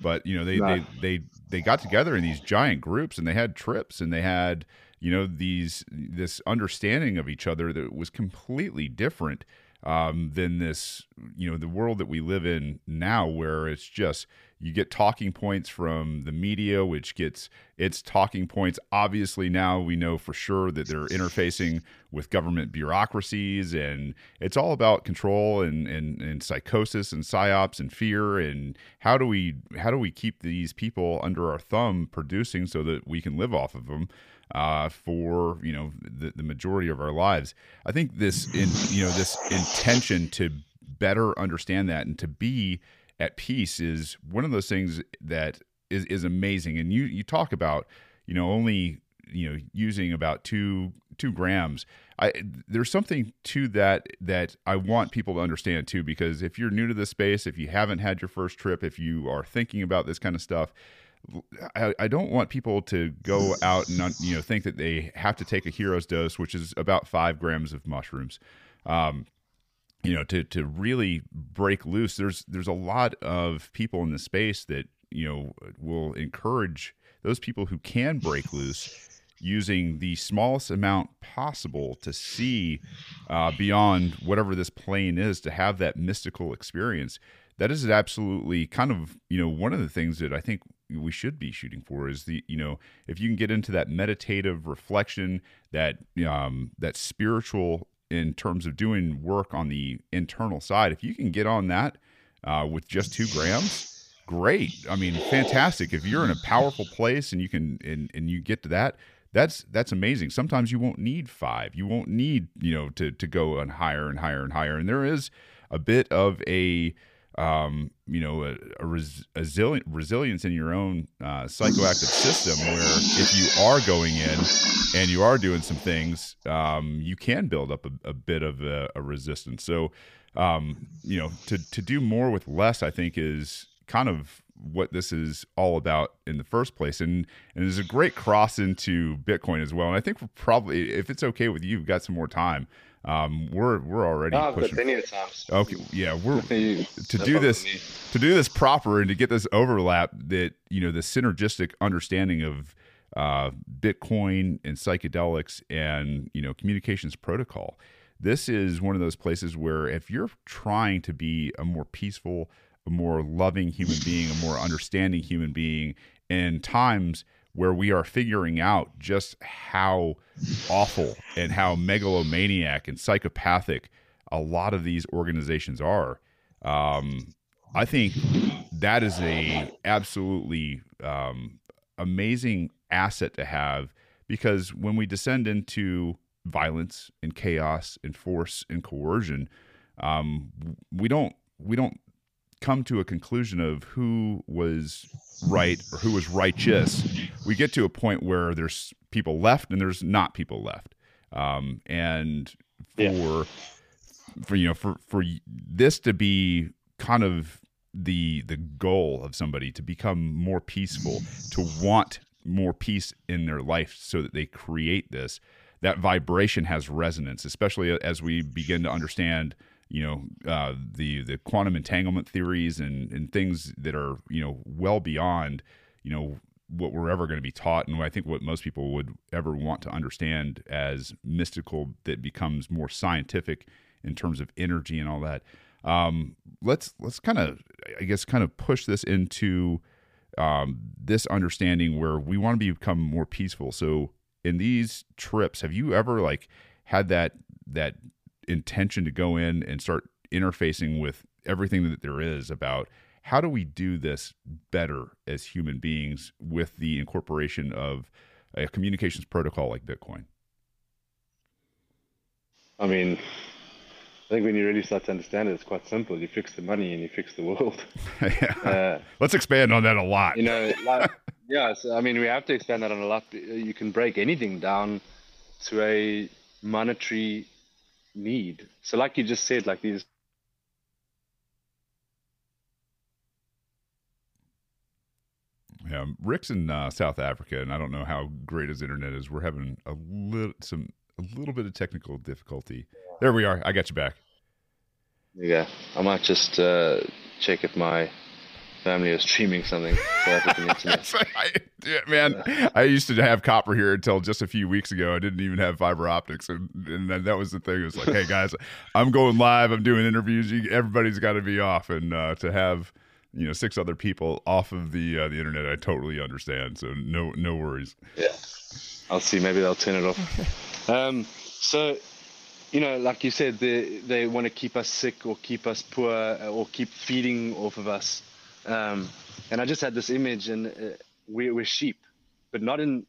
but you know they they they they got together in these giant groups and they had trips and they had you know these this understanding of each other that was completely different um, than this you know the world that we live in now, where it's just you get talking points from the media, which gets its talking points. Obviously, now we know for sure that they're interfacing with government bureaucracies, and it's all about control and, and, and psychosis and psyops and fear. And how do we how do we keep these people under our thumb producing so that we can live off of them? Uh, for you know the, the majority of our lives. I think this in you know this intention to better understand that and to be at peace is one of those things that is, is amazing. And you, you talk about, you know, only, you know, using about two, two grams. I there's something to that that I want people to understand too, because if you're new to this space, if you haven't had your first trip, if you are thinking about this kind of stuff, I, I don't want people to go out and you know think that they have to take a hero's dose, which is about five grams of mushrooms. Um, you know, to to really break loose, there's there's a lot of people in the space that you know will encourage those people who can break loose using the smallest amount possible to see uh, beyond whatever this plane is to have that mystical experience. That is absolutely kind of you know one of the things that i think we should be shooting for is the you know if you can get into that meditative reflection that um that spiritual in terms of doing work on the internal side. If you can get on that uh, with just two grams great. I mean fantastic. If you're in a powerful place and you can and, and you get to that that's that's amazing. Sometimes you won't need five. You won't need you know to to go on higher and higher and higher. And there is a bit of a um, you know, a, a, res, a resilience in your own uh, psychoactive system where if you are going in and you are doing some things, um, you can build up a, a bit of a, a resistance. So, um, you know, to, to do more with less, I think is kind of what this is all about in the first place. And, and there's a great cross into Bitcoin as well. And I think we're probably, if it's okay with you, we've got some more time. Um, we're we're already no, pushing. Okay, yeah, we're to do this to do this proper and to get this overlap that you know the synergistic understanding of uh, Bitcoin and psychedelics and you know communications protocol. This is one of those places where if you're trying to be a more peaceful, a more loving human being, a more understanding human being in times where we are figuring out just how awful and how megalomaniac and psychopathic a lot of these organizations are. Um, I think that is a absolutely um, amazing asset to have because when we descend into violence and chaos and force and coercion, um, we don't we don't come to a conclusion of who was right or who was righteous, we get to a point where there's people left and there's not people left. Um, and for yeah. for you know for for this to be kind of the the goal of somebody to become more peaceful, to want more peace in their life, so that they create this. That vibration has resonance, especially as we begin to understand you know uh, the the quantum entanglement theories and and things that are you know well beyond you know what we're ever going to be taught and I think what most people would ever want to understand as mystical that becomes more scientific in terms of energy and all that. Um, let's let's kind of I guess kind of push this into um, this understanding where we want to become more peaceful. So in these trips, have you ever like had that that intention to go in and start interfacing with everything that there is about how do we do this better as human beings with the incorporation of a communications protocol like Bitcoin? I mean, I think when you really start to understand it, it's quite simple. You fix the money and you fix the world. yeah. uh, Let's expand on that a lot. You know, like, yeah. So, I mean, we have to expand that on a lot. You can break anything down to a monetary need. So, like you just said, like these Yeah, Rick's in uh, South Africa, and I don't know how great his internet is. We're having a little some a little bit of technical difficulty. There we are. I got you back. Yeah, I might just uh, check if my family is streaming something. I, yeah, man, yeah. I used to have copper here until just a few weeks ago. I didn't even have fiber optics, and, and that was the thing. It was like, hey guys, I'm going live. I'm doing interviews. You, everybody's got to be off, and uh, to have you know six other people off of the uh, the internet, I totally understand. So no no worries. Yeah, I'll see. Maybe they'll turn it off. um, so you know, like you said, they they want to keep us sick or keep us poor or keep feeding off of us. Um, and I just had this image, and uh, we, we're sheep, but not in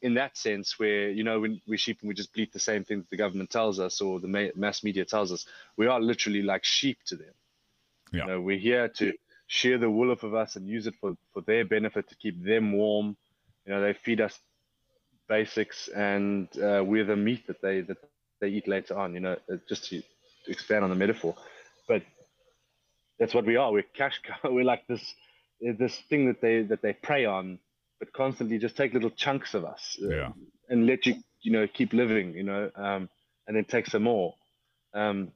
in that sense where you know when we're sheep and we just bleat the same thing that the government tells us or the mass media tells us. We are literally like sheep to them. Yeah. You know, we're here to shear the wool off of us and use it for, for their benefit to keep them warm. You know, they feed us basics, and uh, we're the meat that they that they eat later on. You know, uh, just to, to expand on the metaphor, but that's what we are. We're cash cow. We're like this this thing that they that they prey on, but constantly just take little chunks of us uh, yeah. and let you you know keep living. You know, um, and then take some more. Um,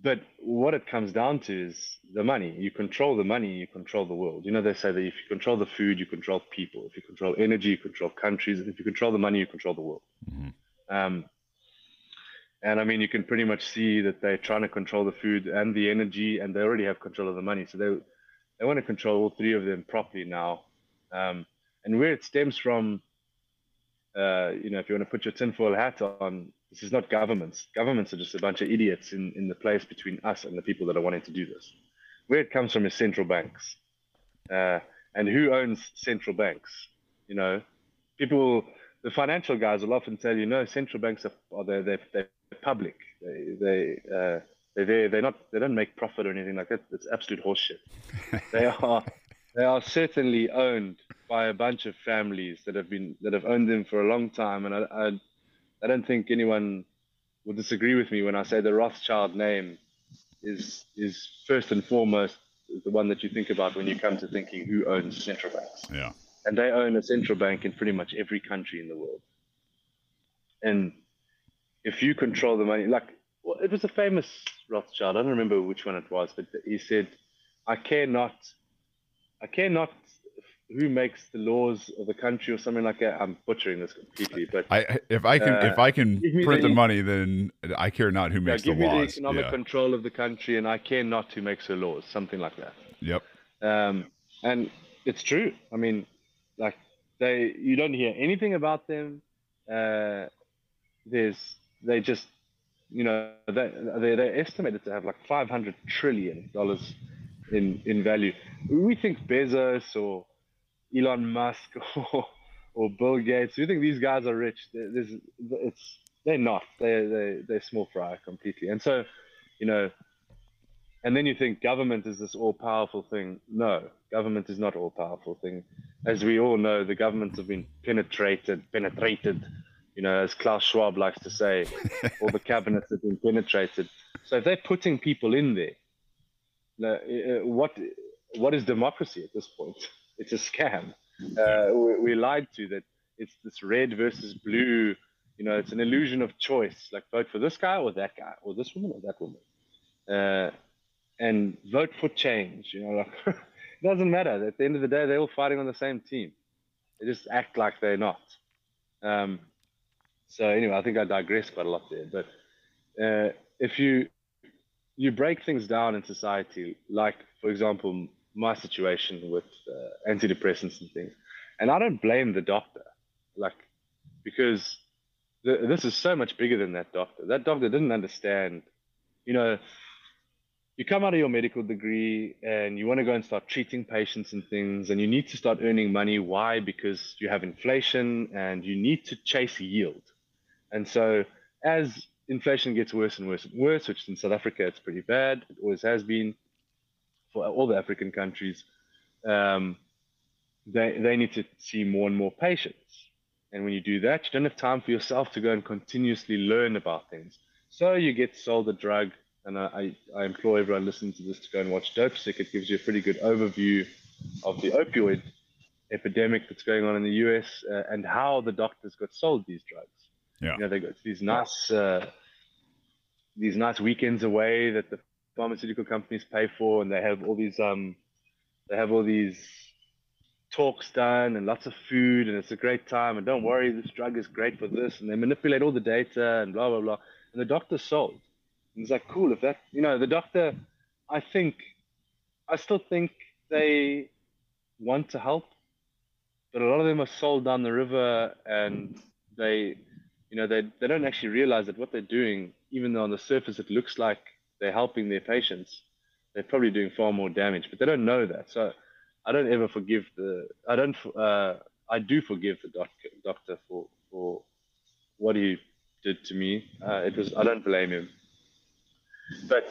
but what it comes down to is the money. You control the money, you control the world. You know, they say that if you control the food, you control people. If you control energy, you control countries. If you control the money, you control the world. Mm-hmm. Um, and I mean, you can pretty much see that they're trying to control the food and the energy, and they already have control of the money. So they they want to control all three of them properly now. Um, and where it stems from, uh, you know, if you want to put your tinfoil hat on, this is not governments. Governments are just a bunch of idiots in, in the place between us and the people that are wanting to do this. Where it comes from is central banks. Uh, and who owns central banks? You know, people, the financial guys will often tell you, no, central banks are, are they're, they're, they're public. They, they, uh, they're, they're not, they don't make profit or anything like that. It's absolute horseshit. they are, they are certainly owned by a bunch of families that have been, that have owned them for a long time. And I, I I don't think anyone will disagree with me when I say the Rothschild name is is first and foremost the one that you think about when you come to thinking who owns central banks. Yeah. And they own a central bank in pretty much every country in the world. And if you control the money, like well, it was a famous Rothschild. I don't remember which one it was, but he said, "I care not, I care not who makes the laws of the country or something like that. I'm butchering this completely, but I, if I can, uh, if I can print the, the, money, then I care not who makes yeah, the laws. Give me the economic yeah. control of the country, and I care not who makes the laws. Something like that. Yep. Um, and it's true. I mean, like they, you don't hear anything about them. Uh, there's, they just, you know, they, they they're estimated to have like 500 trillion dollars in in value. We think Bezos or Elon Musk or, or Bill Gates. You think these guys are rich? There's, it's they're not. They they they're small fry completely. And so, you know, and then you think government is this all powerful thing. No, government is not all powerful thing. As we all know, the governments have been penetrated, penetrated. You know, as Klaus Schwab likes to say, all the cabinets have been penetrated. So if they're putting people in there, uh, what what is democracy at this point? it's a scam. Uh, we, we lied to that it's this red versus blue. You know, it's an illusion of choice. Like vote for this guy or that guy, or this woman or that woman, uh, and vote for change. You know, like it doesn't matter. At the end of the day, they're all fighting on the same team. They just act like they're not. Um, so anyway, I think I digress quite a lot there. But uh, if you you break things down in society, like for example, my situation with uh, antidepressants and things. And I don't blame the doctor, like, because this is so much bigger than that doctor. That doctor didn't understand, you know, you come out of your medical degree and you want to go and start treating patients and things, and you need to start earning money. Why? Because you have inflation and you need to chase yield. And so, as inflation gets worse and worse and worse, which in South Africa it's pretty bad, it always has been, for all the African countries, um, they, they need to see more and more patients. And when you do that, you don't have time for yourself to go and continuously learn about things. So you get sold a drug, and I, I, implore everyone listening to this to go and watch Dopesick. It gives you a pretty good overview of the opioid epidemic that's going on in the US uh, and how the doctors got sold these drugs. Yeah. You know, they got these nice, uh, these nice weekends away that the pharmaceutical companies pay for, and they have all these um, they have all these talks done and lots of food, and it's a great time. And don't worry, this drug is great for this, and they manipulate all the data and blah blah blah. And the doctor's sold. And it's like cool if that you know the doctor. I think I still think they want to help, but a lot of them are sold down the river, and they you know they, they don't actually realize that what they're doing even though on the surface it looks like they're helping their patients, they're probably doing far more damage, but they don't know that. So I don't ever forgive the, I don't, uh, I do forgive the doc, doctor for, for what he did to me. Uh, it was, I don't blame him. But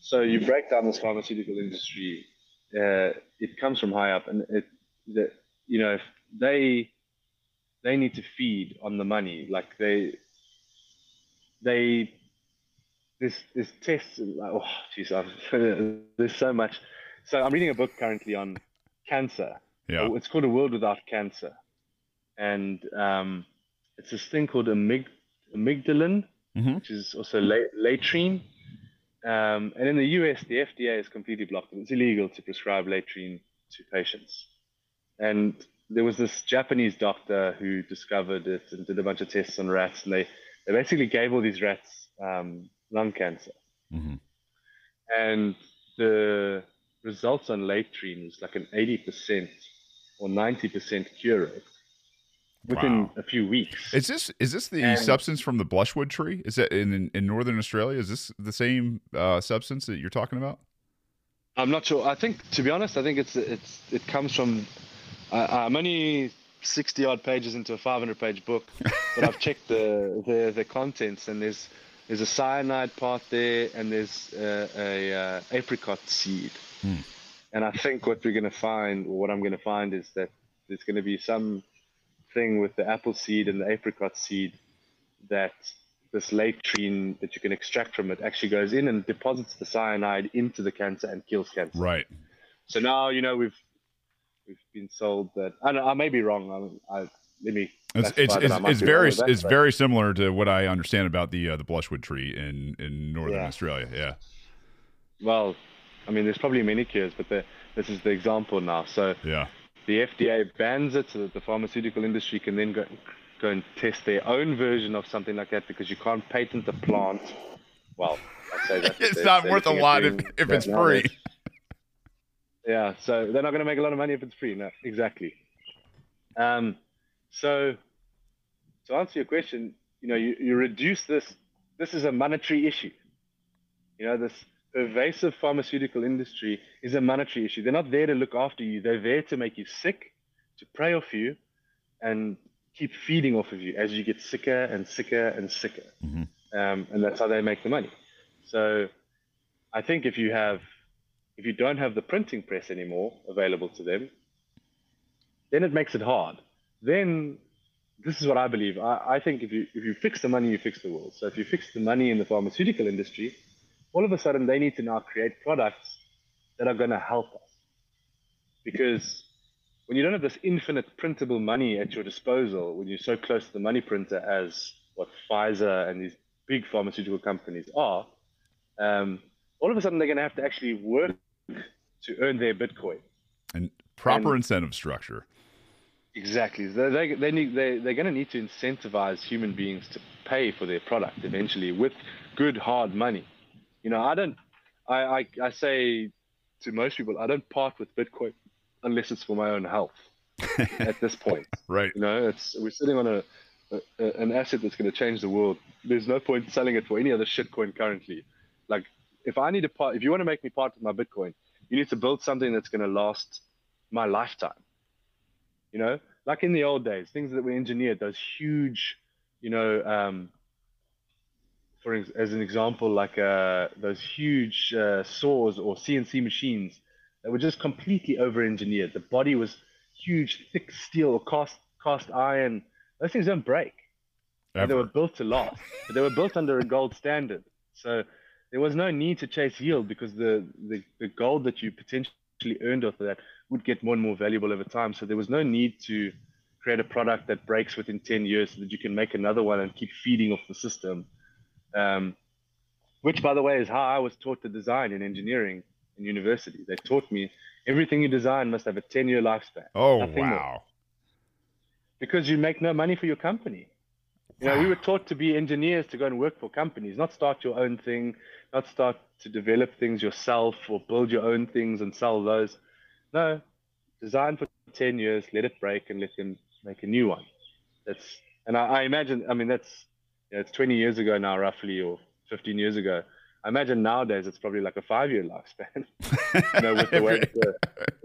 so you break down this pharmaceutical industry, uh, it comes from high up and it, the, you know, if they, they need to feed on the money. Like they, they, this this tests. Like, oh, jeez, there's so much. So I'm reading a book currently on cancer. Yeah. It's called A World Without Cancer, and um, it's this thing called amyg- amygdalin, Mhm. which is also la- laetrile. Um, and in the US, the FDA has completely blocked it. It's illegal to prescribe laetrile to patients. And there was this Japanese doctor who discovered it and did a bunch of tests on rats, and they, they basically gave all these rats um, lung cancer. Mhm. And the results on laetrile was like an 80% or 90% cure rate within Wow. a few weeks. Is this is this the And- substance from the blushwood tree? Is that in, in in northern Australia? Is this the same uh, substance that you're talking about? I'm not sure. I think, to be honest, I think it's it's it comes from. I I'm only 60 odd pages into a 500 page book, but I've checked the, the the contents and there's there's a cyanide part there and there's uh, a uh, apricot seed. Hmm. And I think what we're going to find, or what I'm going to find, is that there's going to be some thing with the apple seed and the apricot seed that this laetrile that you can extract from it actually goes in and deposits the cyanide into the cancer and kills cancer. Right. So now you know we've we've been sold that. I, know, I may be wrong. I, I let me. It's it's it's, it's very that, it's but- very similar to what I understand about the uh, the blushwood tree in in northern Yeah. Australia. Yeah. Well, I mean, there's probably many cures, but the, this is the example now. So Yeah. the FDA bans it so that the pharmaceutical industry can then go go and test their own version of something like that because you can't patent a plant. Well, I say that. It's not worth a lot if if it's free. nowadays. Yeah, so they're not going to make a lot of money if it's free. No, exactly. Um, so to answer your question, you know, you, you reduce this. This is a monetary issue. You know, this pervasive pharmaceutical industry is a monetary issue. They're not there to look after you. They're there to make you sick, to prey off you, and keep feeding off of you as you get sicker and sicker and sicker. Mhm. Um, and that's how they make the money. So I think if you have if you don't have the printing press anymore available to them, then it makes it hard. Then this is what I believe. I, I think if you if you fix the money, you fix the world. So if you fix the money in the pharmaceutical industry, all of a sudden they need to now create products that are going to help us. Because when you don't have this infinite printable money at your disposal, when you're so close to the money printer as what Pfizer and these big pharmaceutical companies are, um, all of a sudden they're going to have to actually work to earn their Bitcoin. And proper And- incentive structure. Exactly. They, they, they need, they, they're going to need to incentivize human beings to pay for their product eventually with good, hard money. You know, I don't, I, I, I say to most people, I don't part with Bitcoin unless it's for my own health at this point. Right. You know, it's we're sitting on a, a, a an asset that's going to change the world. There's no point selling it for any other shitcoin currently. Like, if I need to part, if you want to make me part with my Bitcoin, you need to build something that's going to last my lifetime. You know, like in the old days, things that were engineered, those huge, you know, um, for ex- as an example, like uh, those huge uh, saws or CNC machines that were just completely over-engineered. The body was huge, thick steel or cast cast iron. Those things don't break. They were built to last, but they were built under a gold standard. So there was no need to chase yield because the, the, the gold that you potentially earned off of that would get more and more valuable over time. So there was no need to create a product that breaks within 10 years so that you can make another one and keep feeding off the system. Um, which, by the way, is how I was taught to design in engineering in university. They taught me everything you design must have a 10 year lifespan. Oh Nothing more wow. because you make no money for your company. You know, we were taught to be engineers to go and work for companies, not start your own thing, not start to develop things yourself or build your own things and sell those. No, design for 10 years, let it break and let them make a new one. That's, and I, I imagine, I mean, that's, you know, it's 20 years ago now, roughly, or 15 years ago. I imagine nowadays it's probably like a five-year lifespan. you know, with the way that, the,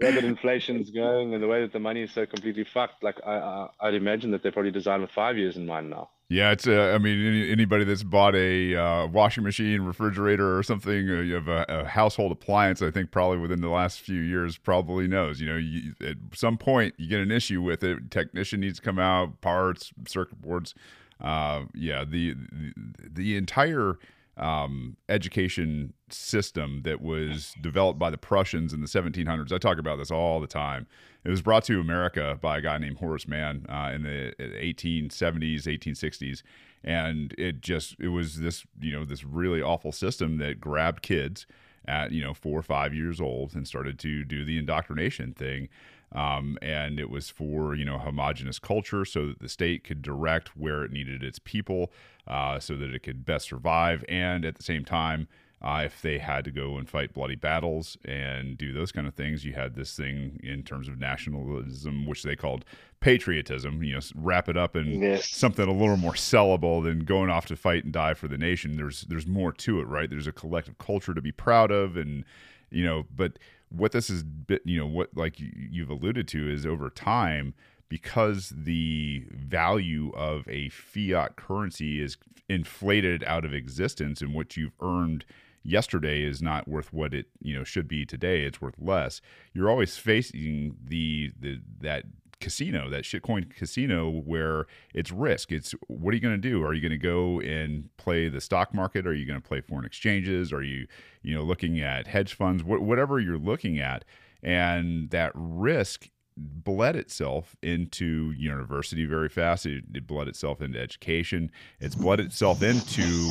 way that inflation's going and the way that the money is so completely fucked. Like I, I, I'd imagine that they're probably designed with five years in mind now. Yeah, it's. Uh, I mean, any, anybody that's bought a uh, washing machine, refrigerator, or something, uh, you have a, a, household appliance. I think probably within the last few years, probably knows. You know, you, at some point you get an issue with it. Technician needs to come out, parts, circuit boards. Uh, yeah, the, the the entire um, education system that was developed by the Prussians in the 1700s. I talk about this all the time. It was brought to America by a guy named Horace Mann uh, in the 1870s, 1860s, and it just it was this you know this really awful system that grabbed kids at you know four or five years old and started to do the indoctrination thing. Um, and it was for you know homogenous culture so that the state could direct where it needed its people uh, so that it could best survive. And at the same time uh, if they had to go and fight bloody battles and do those kind of things you had this thing in terms of nationalism which they called patriotism you know wrap it up in yes. something a little more sellable than going off to fight and die for the nation. There's there's more to it right? There's a collective culture to be proud of and you know but what this is you know what like you've alluded to is over time because the value of a fiat currency is inflated out of existence and what you've earned yesterday is not worth what it you know should be today it's worth less. You're always facing the the that casino, that shitcoin casino, where it's risk. It's what are you going to do? Are you going to go and play the stock market? Are you going to play foreign exchanges? Are you, you know, looking at hedge funds? Wh- whatever you're looking at, and that risk bled itself into university very fast. It, it bled itself into education. It's bled itself into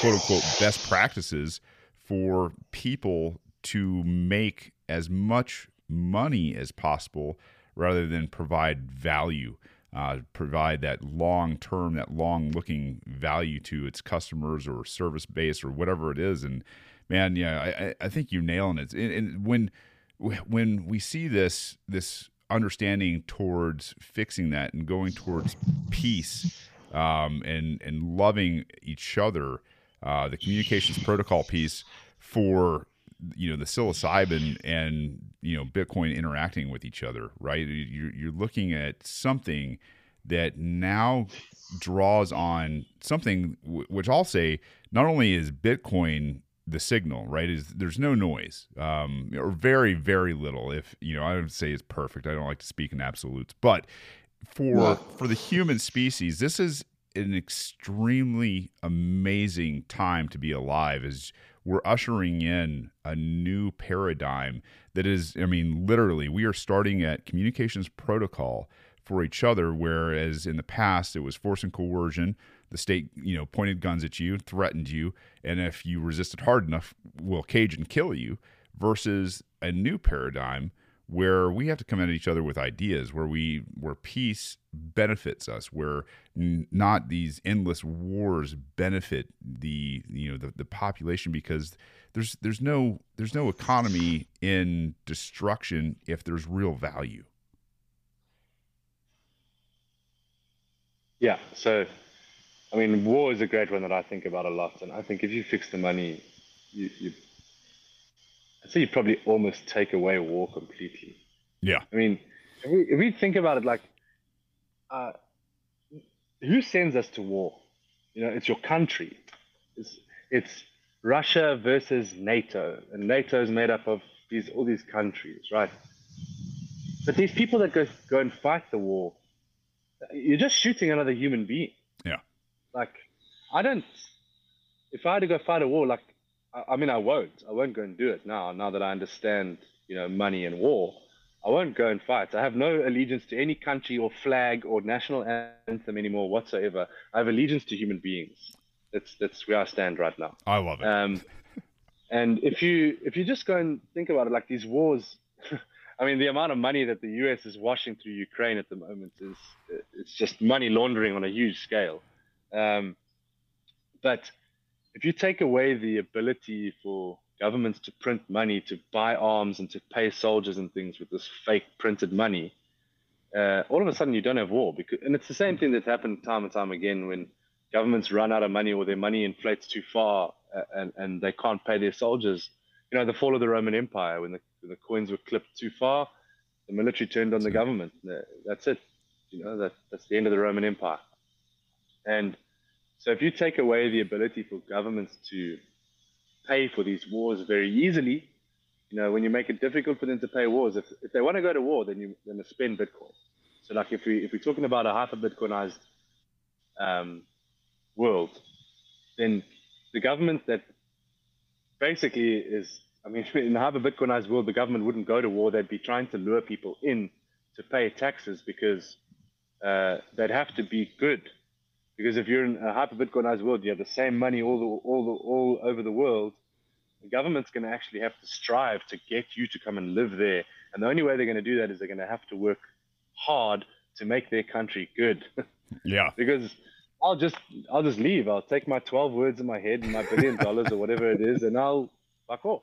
quote unquote best practices for people to make as much money as possible rather than provide value, uh, provide that long term, that long looking value to its customers or service base or whatever it is. And man, yeah, I, I think you're nailing it. And, and when when we see this this understanding towards fixing that and going towards peace um, and and loving each other, uh, the communications protocol piece for you know the psilocybin and you know bitcoin interacting with each other right? You're, you're looking at something that now draws on something w- which i'll say not only is bitcoin the signal right is there's no noise um, or very very little if you know i would say it's perfect i don't like to speak in absolutes but for for the human species this is an extremely amazing time to be alive as we're ushering in a new paradigm that is, I mean, literally, we are starting at communications protocol for each other, whereas in the past it was force and coercion. The state, you know, pointed guns at you, threatened you, and if you resisted hard enough, will cage and kill you. Versus a new paradigm where we have to come at each other with ideas where we where peace benefits us where n- not these endless wars benefit the you know the, the population because there's there's no there's no economy in destruction if there's real value. Yeah so i mean war is a great one that i think about a lot and i think if you fix the money you, you I'd say you probably almost take away war completely. Yeah. I mean, if we, if we think about it, like, uh, who sends us to war? You know, it's your country. It's, it's Russia versus NATO, and NATO is made up of these all these countries, right? But these people that go go and fight the war, you're just shooting another human being. Yeah. Like, I don't. If I had to go fight a war, like I, mean, I won't. I won't go and do it now. Now that I understand, you know, money and war, I won't go and fight. I have no allegiance to any country or flag or national anthem anymore whatsoever. I have allegiance to human beings. That's that's where I stand right now. I love it. Um, and if you if you just go and think about it, like these wars, I mean, the amount of money that the U.S. is washing through Ukraine at the moment is it's just money laundering on a huge scale. Um, but if you take away the ability for governments to print money to buy arms and to pay soldiers and things with this fake printed money, uh, all of a sudden you don't have war. Because, and it's the same thing that's happened time and time again when governments run out of money or their money inflates too far and and they can't pay their soldiers. You know, the fall of the Roman Empire when the when the coins were clipped too far, the military turned on the government. That's it. You know, that that's the end of the Roman Empire. And so if you take away the ability for governments to pay for these wars very easily, you know, when you make it difficult for them to pay wars, if, if they want to go to war, then you then spend Bitcoin. So like if we if we're talking about a hyper Bitcoinized um, world, then the government that basically is I mean in a hyper Bitcoinized world, the government wouldn't go to war. They'd be trying to lure people in to pay taxes because uh, they'd have to be good. Because if you're in a hyper Bitcoinized world, you have the same money all the, all the, all over the world. The government's going to actually have to strive to get you to come and live there. And the only way they're going to do that is they're going to have to work hard to make their country good. Yeah. because I'll just I'll just leave. I'll take my 12 words in my head and my billion dollars or whatever it is, and I'll fuck off.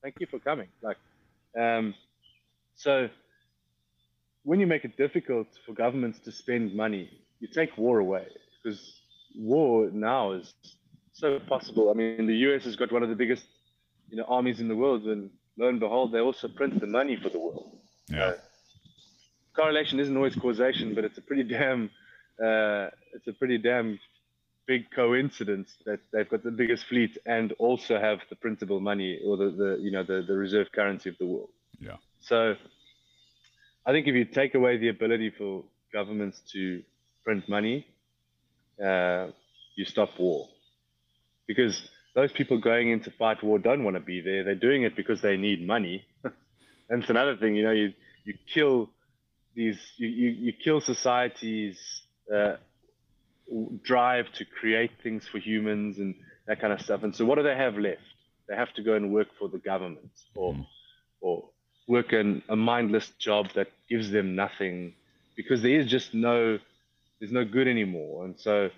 Thank you for coming. Like, um, so when you make it difficult for governments to spend money, you take war away because war now is so possible. I mean, the US has got one of the biggest, you know, armies in the world, and lo and behold, they also print the money for the world. Yeah. Uh, correlation isn't always causation, but it's a pretty damn, uh, it's a pretty damn big coincidence that they've got the biggest fleet and also have the printable money or the, the you know the, the reserve currency of the world. Yeah. So I think if you take away the ability for governments to print money, uh, you stop war. Because those people going into fight war don't want to be there. They're doing it because they need money. and it's another thing, you know, you, you kill these, you, you, you kill society's uh, drive to create things for humans and that kind of stuff. And so what do they have left? They have to go and work for the government or, Mm. or work in a mindless job that gives them nothing because there is just no there's no good anymore. And so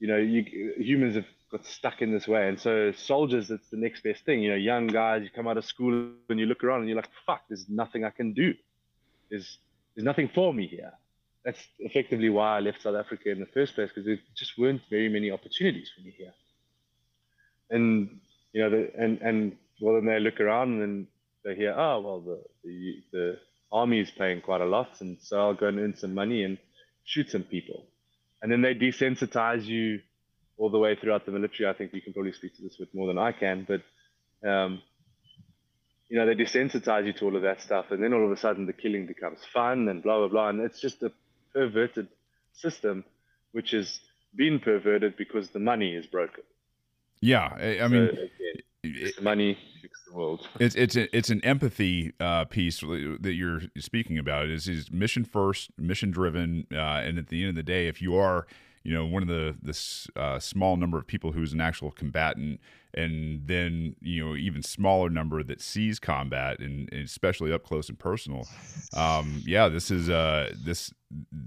you know you, humans have got stuck in this way. And so soldiers it's the next best thing. You know young guys you come out of school and you look around and you're like fuck there's nothing i can do. There's there's nothing for me here. That's effectively why i left south africa in the first place because there just weren't very many opportunities for me here. And you know the, and and well then they look around and they hear, oh well, the, the the army is paying quite a lot, and so I'll go and earn some money. And shoot some people, and then they desensitize you all the way throughout the military. I think you can probably speak to this with more than I can, but um, you know they desensitize you to all of that stuff, and then all of a sudden the killing becomes fun and blah blah blah, and it's just a perverted system, which has been perverted because the money is broken. Yeah. I, I mean, So, again, it- money fix the world. it's it's a, it's an empathy uh, piece that you're speaking about. Is is mission first, mission driven, uh, and at the end of the day, if you are you know one of the this uh, small number of people who's an actual combatant, and then you know even smaller number that sees combat and, and especially up close and personal, um, yeah, this is uh this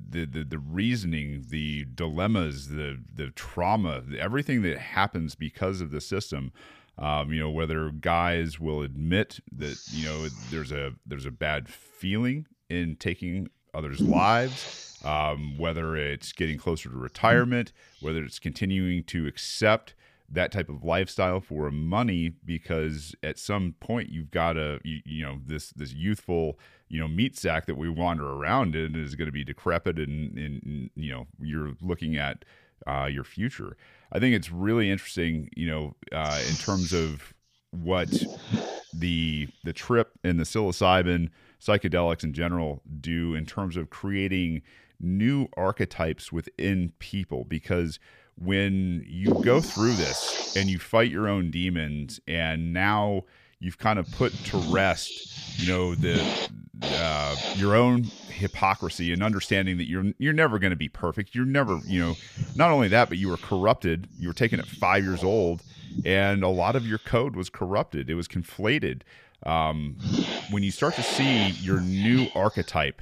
the, the the reasoning, the dilemmas, the the trauma, everything that happens because of the system um, you know whether guys will admit that you know there's a there's a bad feeling in taking others lives um, whether it's getting closer to retirement whether it's continuing to accept that type of lifestyle for money because at some point you've got a you, you know this this youthful you know meat sack that we wander around in is going to be decrepit and, and you know you're looking at uh, your future. I think it's really interesting, you know, uh, in terms of what the the trip and the psilocybin psychedelics in general do in terms of creating new archetypes within people. Because when you go through this and you fight your own demons and now you've kind of put to rest you know the uh, your own hypocrisy and understanding that you're you're never going to be perfect. You're never you know not only that but you were corrupted. You were taken at five years old and a lot of your code was corrupted. It was conflated. Um, when you start to see your new archetype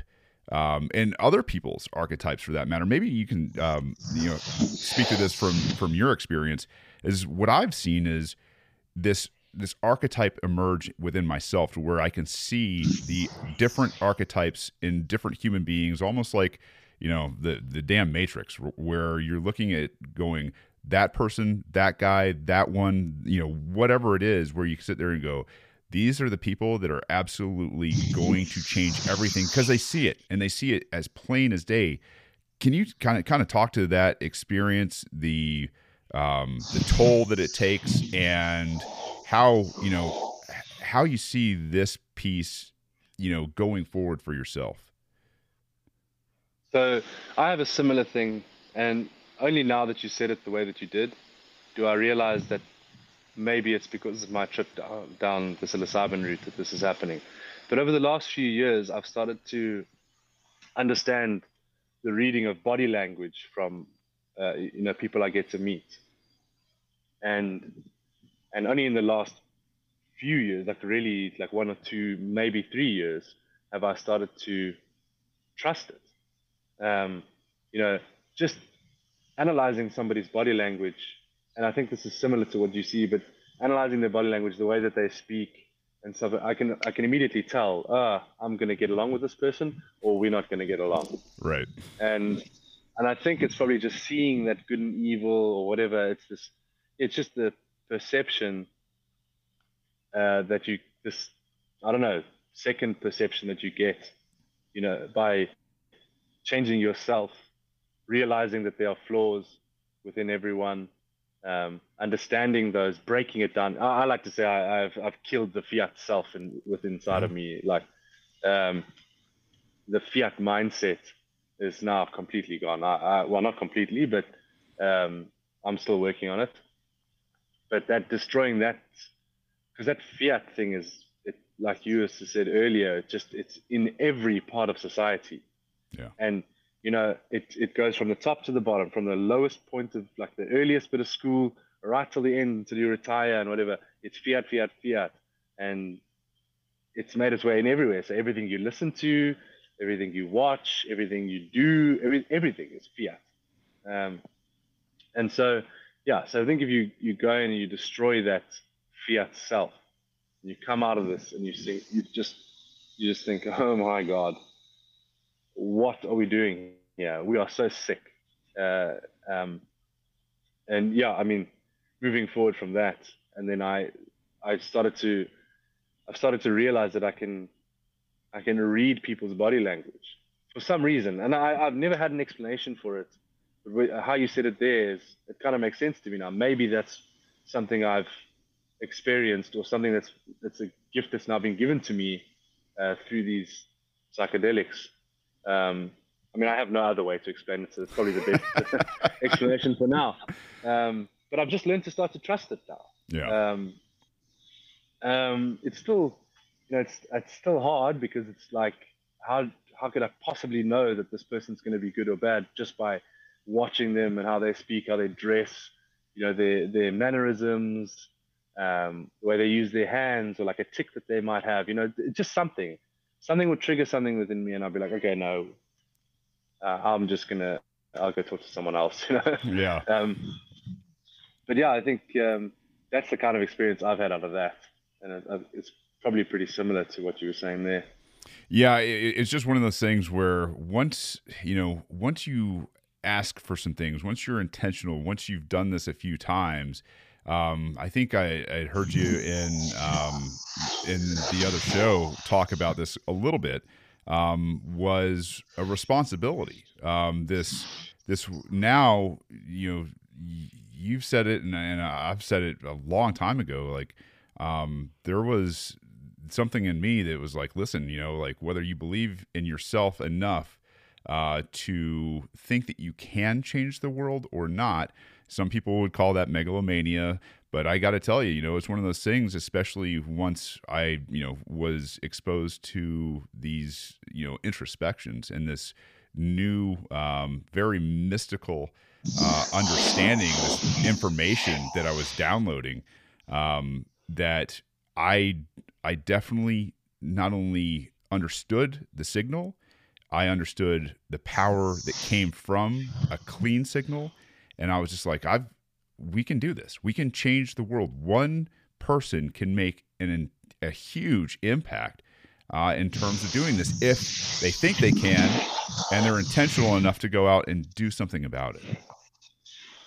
um, and other people's archetypes for that matter maybe you can um, you know speak to this from from your experience is what i've seen is this this archetype emerge within myself to where I can see the different archetypes in different human beings, almost like you know the the damn Matrix, where you're looking at going, that person, that guy, that one, you know, whatever it is, where you sit there and go, these are the people that are absolutely going to change everything because they see it and they see it as plain as day. Can you kind of kind of talk to that experience, the um, the toll that it takes, and how you know how you see this piece, you know, going forward for yourself? So I have a similar thing, and only now that you said it the way that you did, do I realize that maybe it's because of my trip down, the psilocybin route that this is happening. But over the last few years, I've started to understand the reading of body language from uh, you know people I get to meet, and and only in the last few years, like really like one or two, maybe three years, have I started to trust it. Um, you know, just analyzing somebody's body language and I think this is similar to what you see, but analyzing their body language, the way that they speak and stuff, I can I can immediately tell, ah, I'm gonna get along with this person, or we're not gonna get along. Right. And and I think it's probably just seeing that good and evil or whatever. It's just it's just the perception uh, that you this, I don't know, second perception that you get, you know, by changing yourself, realizing that there are flaws within everyone um, understanding those, breaking it down. I, I like to say I, have I've killed the fiat self in, with inside mm-hmm. of me. Like um, the fiat mindset is now completely gone. I, I, well, not completely, but um, I'm still working on it. But that destroying that, because that fiat thing is, it, like you said earlier, just it's in every part of society. Yeah. And you know, it, it goes from the top to the bottom, from the lowest point of like the earliest bit of school right till the end until you retire and whatever. It's fiat, fiat, fiat. And it's made its way in everywhere. So everything you listen to, everything you watch, everything you do, every, everything is fiat. Um, and so, yeah, so I think if you, you go and you destroy that fiat self, you come out of this and you see, you just, you just think, oh my God, what are we doing here? We are so sick. Uh, um, and yeah, I mean, moving forward from that, and then I, I started to, I've started to realize that I can, I can read people's body language for some reason, and I, I've never had an explanation for it. But how you said it there is, it kind of makes sense to me now. Maybe that's something I've experienced or something that's that's a gift that's now been given to me uh, through these psychedelics um, I mean, I have no other way to explain it, so it's probably the best explanation for now. Um, but I've just learned to start to trust it now. Yeah. Um, um, it's still, you know, it's it's still hard because it's like, how how could I possibly know that this person's going to be good or bad just by watching them and how they speak, how they dress, you know, their their mannerisms, um, the way they use their hands, or like a tick that they might have, you know, just something something would trigger something within me, and I'd be like, okay, no, uh, I'm just gonna, I'll go talk to someone else. You know? Yeah. Um, but yeah, I think um, that's the kind of experience I've had out of that, and it, it's probably pretty similar to what you were saying there. Yeah, it, it's just one of those things where once you know, once you ask for some things, once you're intentional, once you've done this a few times, um, I think I, I, heard you in um, in the other show talk about this a little bit. Um, was a responsibility. Um, this this now you know you've said it and, and, I've said it a long time ago. Like um, there was something in me that was like, listen, you know, like whether you believe in yourself enough uh, to think that you can change the world or not. Some people would call that megalomania, but I got to tell you, you know, it's one of those things, especially once I, you know, was exposed to these, you know, introspections and this new, um, very mystical uh, understanding, this information that I was downloading, um, that I, I definitely not only understood the signal, I understood the power that came from a clean signal and I was just like, I've we can do this. We can change the world. One person can make an a huge impact uh, in terms of doing this if they think they can and they're intentional enough to go out and do something about it.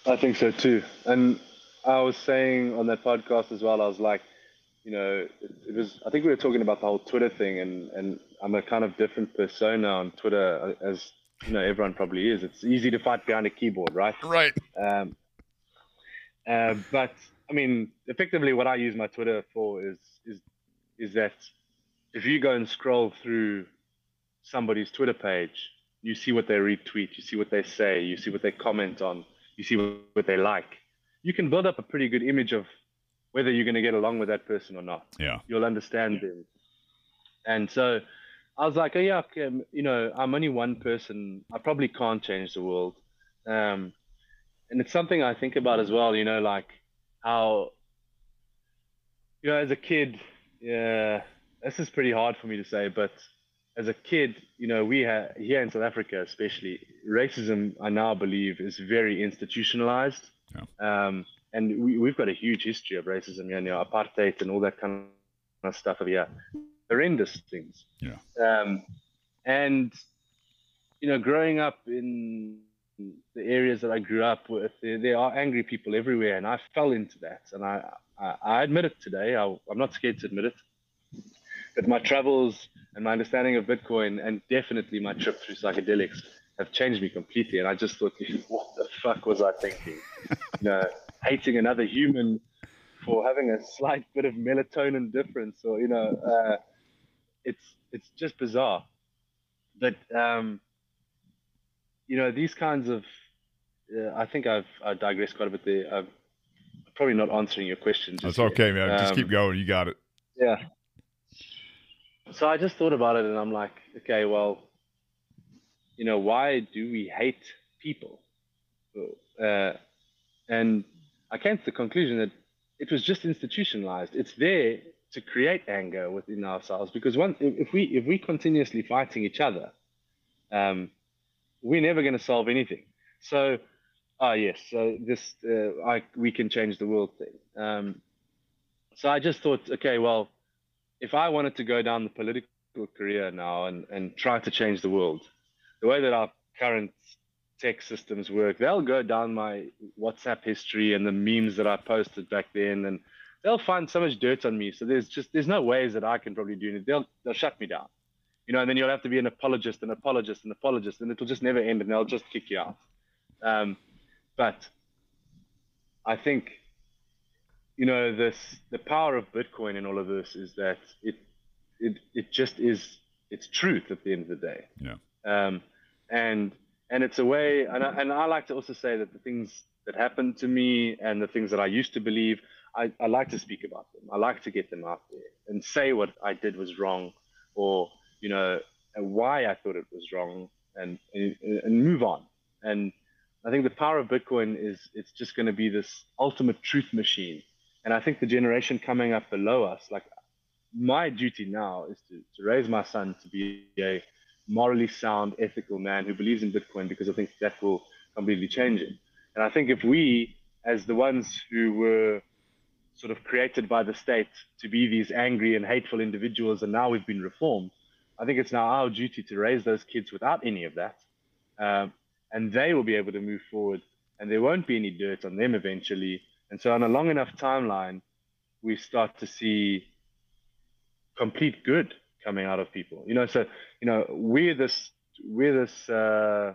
I think so too. And I was saying on that podcast as well, I was like, you know, it, it, was, I think we were talking about the whole Twitter thing, and, and I'm a kind of different persona on Twitter, as, you know, everyone probably is. It's easy to fight behind a keyboard, right? Right. Um, uh, but I mean, effectively, what I use my Twitter for is is is that if you go and scroll through somebody's Twitter page, you see what they retweet, you see what they say, you see what they comment on, you see what they like. You can build up a pretty good image of whether you're going to get along with that person or not. Yeah. You'll understand them. And so I was like, oh, yeah, okay, you know, I'm only one person. I probably can't change the world. Um, and it's something I think about as well, you know, like how, you know, as a kid, yeah, this is pretty hard for me to say, but as a kid, you know, we have here in South Africa, especially racism, I now believe is very institutionalized. Yeah. Um, and we, we've got a huge history of racism, you know, apartheid and all that kind of stuff over here. Horrendous things. Yeah. Um, and, you know, growing up in the areas that I grew up with, there, there, are angry people everywhere, and I fell into that. And I, I, I admit it today. I, I'm not scared to admit it. But my travels and my understanding of Bitcoin, and definitely my trip through psychedelics, have changed me completely. And I just thought, what the fuck was I thinking? you know, hating another human for having a slight bit of melatonin difference, or you know, uh, it's it's just bizarre. But um, you know, these kinds of, uh, I think I've I digressed quite a bit there. I'm probably not answering your question. That's okay, man. Um, just keep um, going. You got it. Yeah. So I just thought about it and I'm like, okay, well, you know, why do we hate people? Uh, and I came to the conclusion that it was just institutionalized. It's there to create anger within ourselves because one, if we if we continuously fighting each other, um, we're never going to solve anything. So, ah, yes, so this uh, I, we can change the world thing. Um, so I just thought, okay, well, if I wanted to go down the political career now and, and try to change the world, the way that our current tech systems work, they'll go down my WhatsApp history and the memes that I posted back then, and they'll find so much dirt on me. So there's just there's no ways that I can probably do it. They'll they'll shut me down, you know. And then you'll have to be an apologist, an apologist, an apologist, and it'll just never end, and they'll just kick you out. Um, but I think you know this the power of bitcoin in all of this is that it it it just is it's truth at the end of the day yeah um and and it's a way and I, and I like to also say that the things that happened to me and the things that I used to believe I, I like to speak about them. I like to get them out there and say what I did was wrong or you know why I thought it was wrong and and, and move on. And I think the power of Bitcoin is it's just going to be this ultimate truth machine. And I think the generation coming up below us, like my duty now is to, to raise my son to be a morally sound, ethical man who believes in Bitcoin because I think that will completely change it. And I think if we, as the ones who were sort of created by the state to be these angry and hateful individuals, and now we've been reformed, I think it's now our duty to raise those kids without any of that. Um, and they will be able to move forward, and there won't be any dirt on them eventually and so on a long enough timeline, we start to see complete good coming out of people. You know, so you know, we're this we're this uh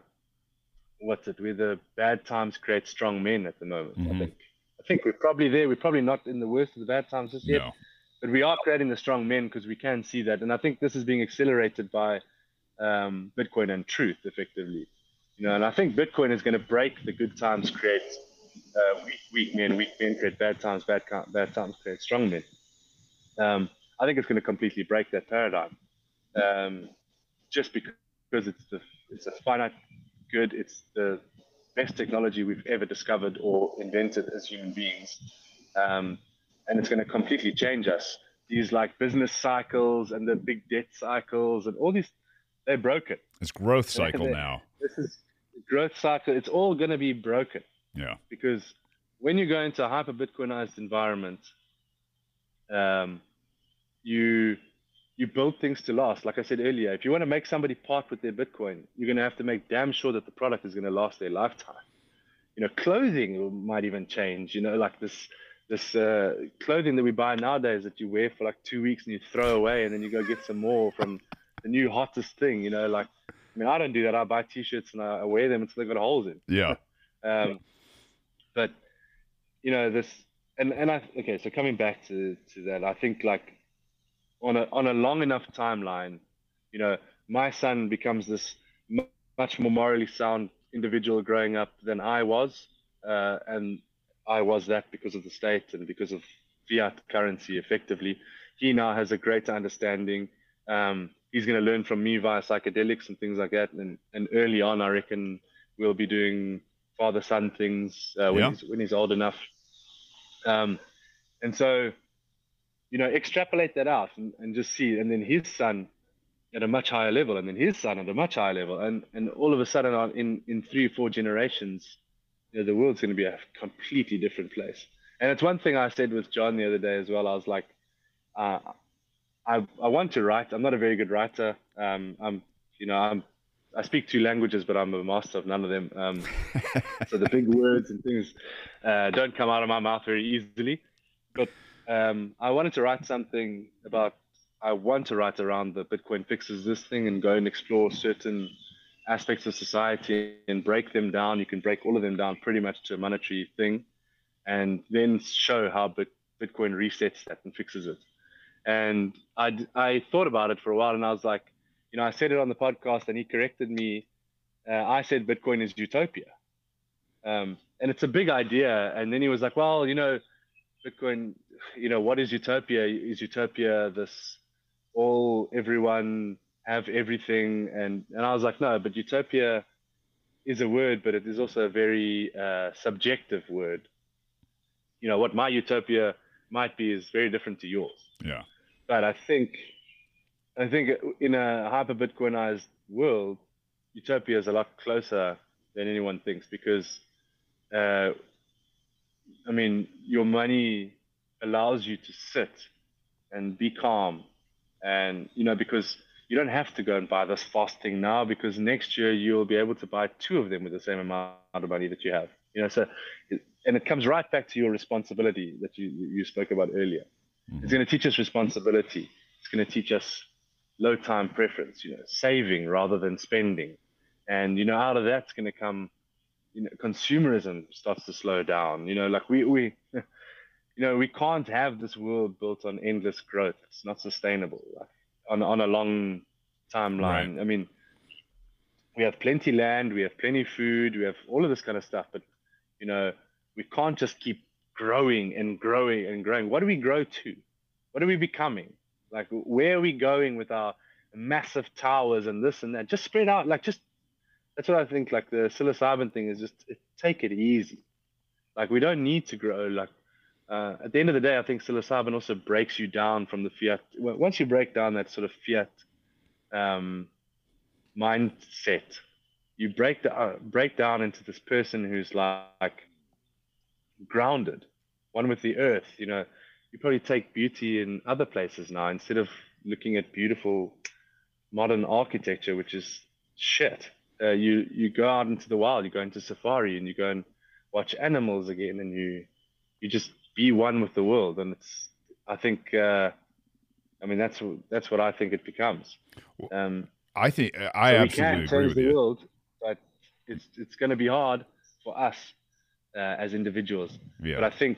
what's it? We're the bad times create strong men at the moment, mm-hmm. I think. I think we're probably there. We're probably not in the worst of the bad times just yet. No. But we are creating the strong men because we can see that. And I think this is being accelerated by um, Bitcoin and truth, effectively. You know, and I think Bitcoin is going to break the good times create uh, weak, weak men, weak men create bad times, bad, bad times create strong men. Um, I think it's going to completely break that paradigm, um, just because it's the it's a finite good. It's the best technology we've ever discovered or invented as human beings, um, and it's going to completely change us. These like business cycles and the big debt cycles and all these, they're broken. It's growth cycle now. This is growth cycle. It's all going to be broken. Yeah. Because when you go into a hyper Bitcoinized environment, um, you you build things to last. Like I said earlier, if you want to make somebody part with their Bitcoin, you're going to have to make damn sure that the product is going to last their lifetime. you know, clothing might even change. You know, like this this uh, clothing that we buy nowadays that you wear for like two weeks and you throw away and then you go get some more from the new hottest thing. You know, like I mean, I don't do that. I buy t-shirts and I wear them until they've got holes in. Yeah. Um, but you know this, and and I okay. So coming back to to that, I think like on a on a long enough timeline, you know, my son becomes this m- much more morally sound individual growing up than I was, uh, and I was that because of the state and because of fiat currency. Effectively, he now has a greater understanding. Um, he's going to learn from me via psychedelics and things like that. And and early on, I reckon we'll be doing father son things uh, when Yeah. he's when he's old enough. Um, and so, you know, extrapolate that out and, and just see, and then his son at a much higher level, and then his son at a much higher level, and and all of a sudden, on- in in three or four generations, you know, the world's going to be a completely different place. And it's one thing I said with John the other day as well. I was like, uh, I I want to write. I'm not a very good writer. Um, I'm, you know, I'm I speak two languages, but I'm a master of none of them. Um, so the big words and things uh, don't come out of my mouth very easily. But um, I wanted to write something about. I want to write around the Bitcoin fixes this thing and go and explore certain aspects of society and break them down. You can break all of them down pretty much to a monetary thing, and then show how Bit- Bitcoin resets that and fixes it. And I thought about it for a while, and I was like, you know, I said it on the podcast, and he corrected me. Uh, I said Bitcoin is utopia, um, and it's a big idea. And then he was like, well, you know, Bitcoin, you know, what is utopia? Is utopia this all everyone have everything? And and I was like, no, but utopia is a word, but it is also a very uh, subjective word. You know, what my utopia might be is very different to yours Yeah. but I think I think in a hyper Bitcoinized world, utopia is a lot closer than anyone thinks because, uh, I mean, your money allows you to sit and be calm, and you know because you don't have to go and buy this fast thing now because next year you'll be able to buy two of them with the same amount of money that you have. You know, so and it comes right back to your responsibility that you you spoke about earlier. It's mm-hmm. going to teach us responsibility. It's going to teach us low time preference, you know, saving rather than spending. And, you know, out of that's going to come, you know, consumerism starts to slow down. You know, like we, we, you know, we can't have this world built on endless growth. It's not sustainable like, on, on a long timeline. I mean, we have plenty land, we have plenty food, we have all of this kind of stuff, but, you know, we can't just keep growing and growing and growing. What do we grow to? What are we becoming? Like, where are we going with our massive towers and this and that? Just spread out. Like, just that's what I think. Like the psilocybin thing is just take it easy. Like we don't need to grow. Like uh, at the end of the day, I think psilocybin also breaks you down from the fiat. Once you break down that sort of fiat um, mindset, you break the, uh, break down into this person who's like grounded, one with the earth. You know, you probably take beauty in other places now instead of looking at beautiful modern architecture, which is shit. Uh, you you go out into the wild, you go into safari, and you go and watch animals again, and you you just be one with the world. And it's I think uh, I mean that's that's what I think it becomes. Um, I think I so we absolutely can agree change with the you. world, but it's it's going to be hard for us uh, as individuals. Yeah. But I think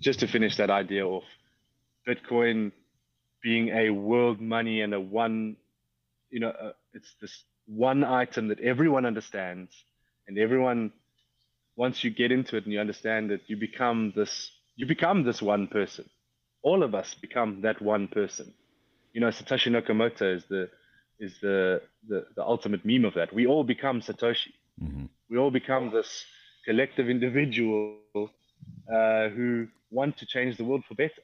just to finish that idea off, Bitcoin being a world money and a one, you know, uh, it's this one item that everyone understands, and everyone, once you get into it and you understand it, you become this, you become this one person. All of us become that one person. You know, Satoshi Nakamoto is the is the, the, the ultimate meme of that. We all become Satoshi. Mhm. We all become this collective individual uh, who want to change the world for better.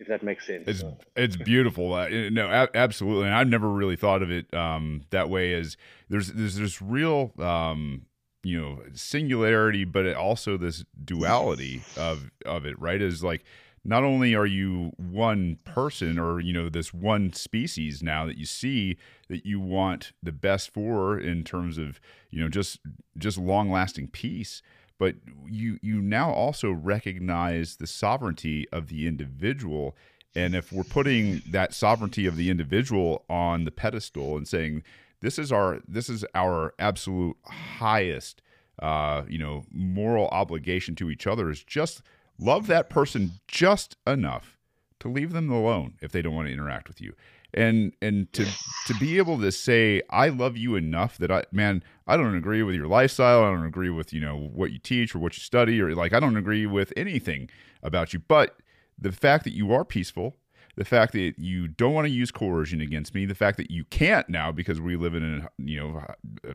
If that makes sense. It's it's beautiful. Uh, no, a- absolutely. And I've never really thought of it um, that way. As there's there's this real um, you know singularity, but it also this duality of of it. Right? Is like not only are you one person or you know this one species now that you see that you want the best for in terms of you know just just long lasting peace but you you now also recognize the sovereignty of the individual and if we're putting that sovereignty of the individual on the pedestal and saying this is our this is our absolute highest uh, you know moral obligation to each other is just love that person just enough to leave them alone if they don't want to interact with you. And and to to be able to say i love you enough that i man i don't agree with your lifestyle. I don't agree with you know what you teach or what you study or like i don't agree with anything about you. But the fact that you are peaceful the fact that you don't want to use coercion against me the fact that you can't now because we live in a you know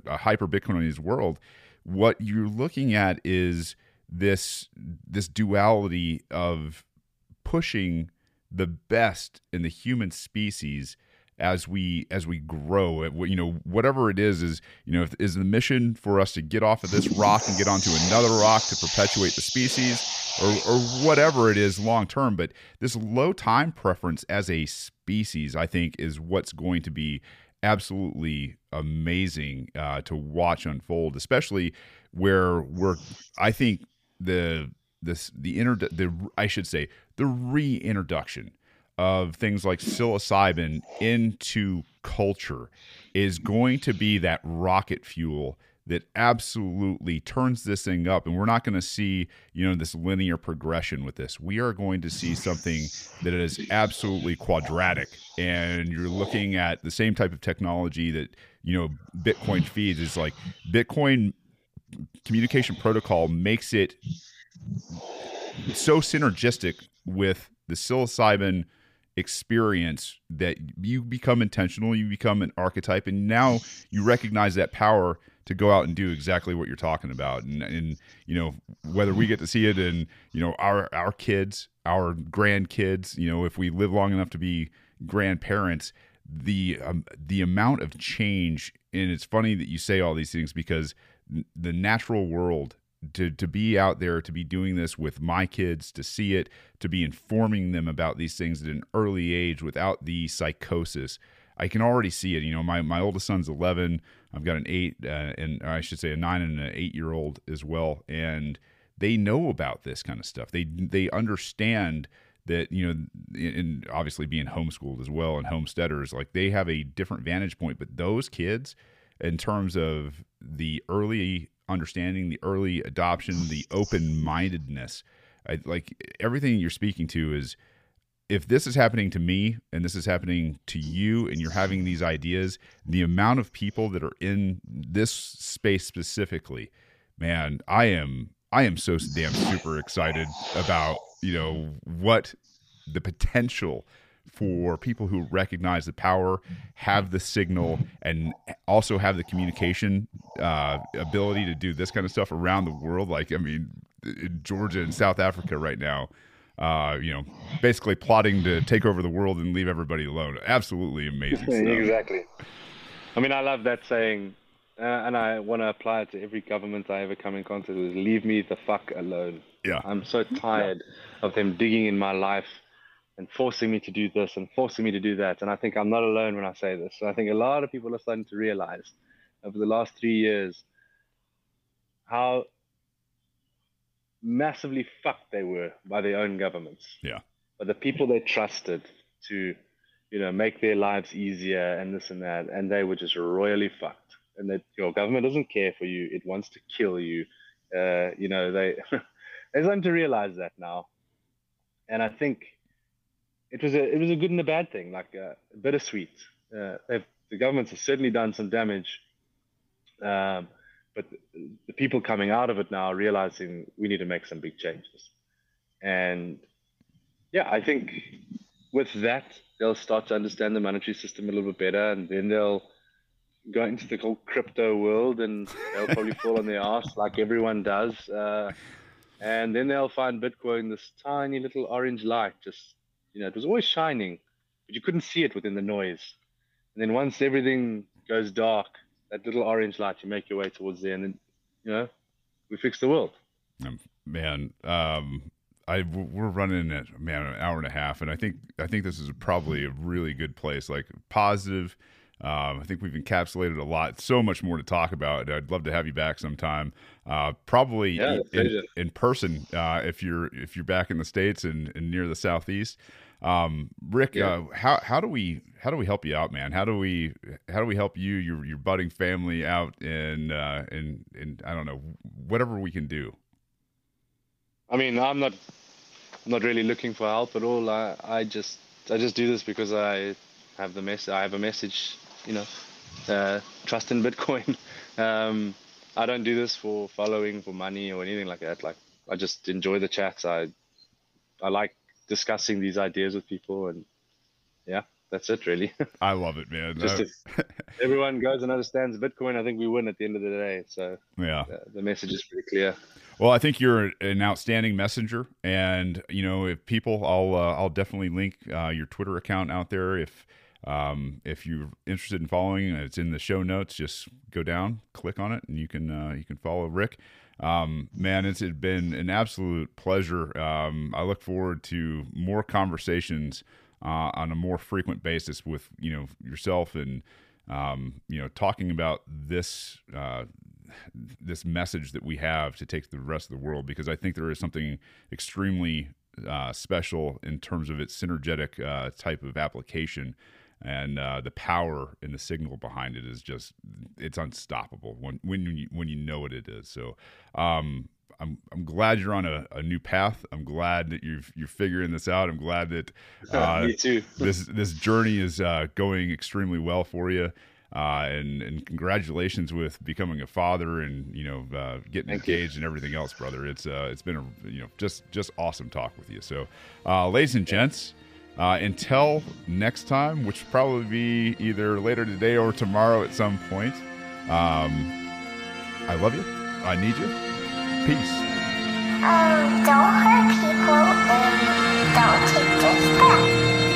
a hyper bitcoinized world what you're looking at is this this duality of pushing the best in the human species as we as we grow you know whatever it is is you know if, is the mission for us to get off of this rock and get onto another rock to perpetuate the species or, or whatever it is long term but this low time preference as a species i think is what's going to be absolutely amazing uh, to watch unfold especially where we're i think the this the inter the I should say the reintroduction of things like psilocybin into culture is going to be that rocket fuel that absolutely turns this thing up and we're not going to see you know this linear progression with this. We are going to see something that is absolutely quadratic and you're looking at the same type of technology that you know bitcoin feeds. Is like bitcoin communication protocol makes it so synergistic with the psilocybin experience that you become intentional, you become an archetype, and now you recognize that power to go out and do exactly what you're talking about. And, and you know whether we get to see it in you know our our kids, our grandkids, you know if we live long enough to be grandparents, the um, the amount of change. And it's funny that you say all these things because the natural world to to be out there to be doing this with my kids to see it to be informing them about these things at an early age without the psychosis i can already see it. You know my, my oldest son's 11 i've got an 8 uh, and i should say a 9 and an 8 year old as well. And they know about this kind of stuff. They they understand that you know and obviously being homeschooled as well and homesteaders like they have a different vantage point. But those kids in terms of the early understanding, the early adoption, the open mindedness. like everything you're speaking to is if this is happening to me and this is happening to you and you're having these ideas, the amount of people that are in this space specifically, man, I am I am so damn super excited about, you know, what the potential for people who recognize the power, have the signal, and also have the communication uh, ability to do this kind of stuff around the world. Like, I mean, in Georgia and South Africa right now, uh, you know, basically plotting to take over the world and leave everybody alone. Absolutely amazing exactly. I mean, I love that saying, uh, and I want to apply it to every government I ever come in contact with. Leave me the fuck alone. Yeah. I'm so tired of them digging in my life and forcing me to do this and forcing me to do that. And I think I'm not alone when I say this. So I think a lot of people are starting to realize over the last three years how massively fucked they were by their own governments. Yeah. But the people they trusted to, you know, make their lives easier and this and that, and they were just royally fucked. And that your government doesn't care for you; it wants to kill you. Uh, you know, they they're starting to realize that now, and I think it was a it was a good and a bad thing, like uh, bittersweet. Uh, the governments have certainly done some damage, um, but the, people coming out of it now are realizing we need to make some big changes, and yeah, I think with that they'll start to understand the monetary system a little bit better, and then they'll go into the whole crypto world, and they'll probably fall on their ass like everyone does. Uh, and then they'll find Bitcoin this tiny little orange light just you know, it was always shining, but you couldn't see it within the noise. And then once everything goes dark, that little orange light, you make your way towards there, and then, you know, we fix the world. Um, man, um, I we're running at man an hour and a half, and I think I think this is probably a really good place. Like positive. Um, I think we've encapsulated a lot, so much more to talk about. I'd love to have you back sometime. Uh, probably Yeah, in, in person uh, if you're if you're back in the states and, and near the southeast. Um, Rick, Yeah. uh, how how do we how do we help you out, man? How do we how do we help you your your budding family out in uh, in in I don't know whatever we can do. I mean, I'm not I'm not really looking for help at all. I, I just I just do this because I have the mess. I have a message, you know, uh, trust in Bitcoin. Um, I don't do this for following, for money, or anything like that. Like I just enjoy the chats. I I like discussing these ideas with people, and yeah, that's it really. I love it, man. just Uh, if everyone goes and understands Bitcoin, I think we win at the end of the day. So yeah. uh, the message is pretty clear. Well, I think you're an outstanding messenger, and you know, if people, I'll uh, I'll definitely link uh, your Twitter account out there. If um, if you're interested in following, it's in the show notes. Just go down, click on it, and you can uh, you can follow Rick. Um, man, it's been an absolute pleasure. Um, I look forward to more conversations uh, on a more frequent basis with you know yourself and um, you know talking about this uh, this message that we have to take to the rest of the world because I think there is something extremely uh, special in terms of its synergetic uh, type of application and uh, the power and the signal behind it is just it's unstoppable when when you when you know what it is. So um, I'm I'm glad you're on a, a new path. I'm glad that you've you're figuring this out. I'm glad that uh, Me too. this this journey is uh, going extremely well for you. Uh, and and congratulations with becoming a father and you know uh, getting Thank you. engaged and everything else, brother. It's uh, it's been a you know just just awesome talk with you. So, uh, ladies and gents, uh, until next time, which will probably be either later today or tomorrow at some point. Um, I love you. I need you. Peace. Um, don't hurt people and don't take this back.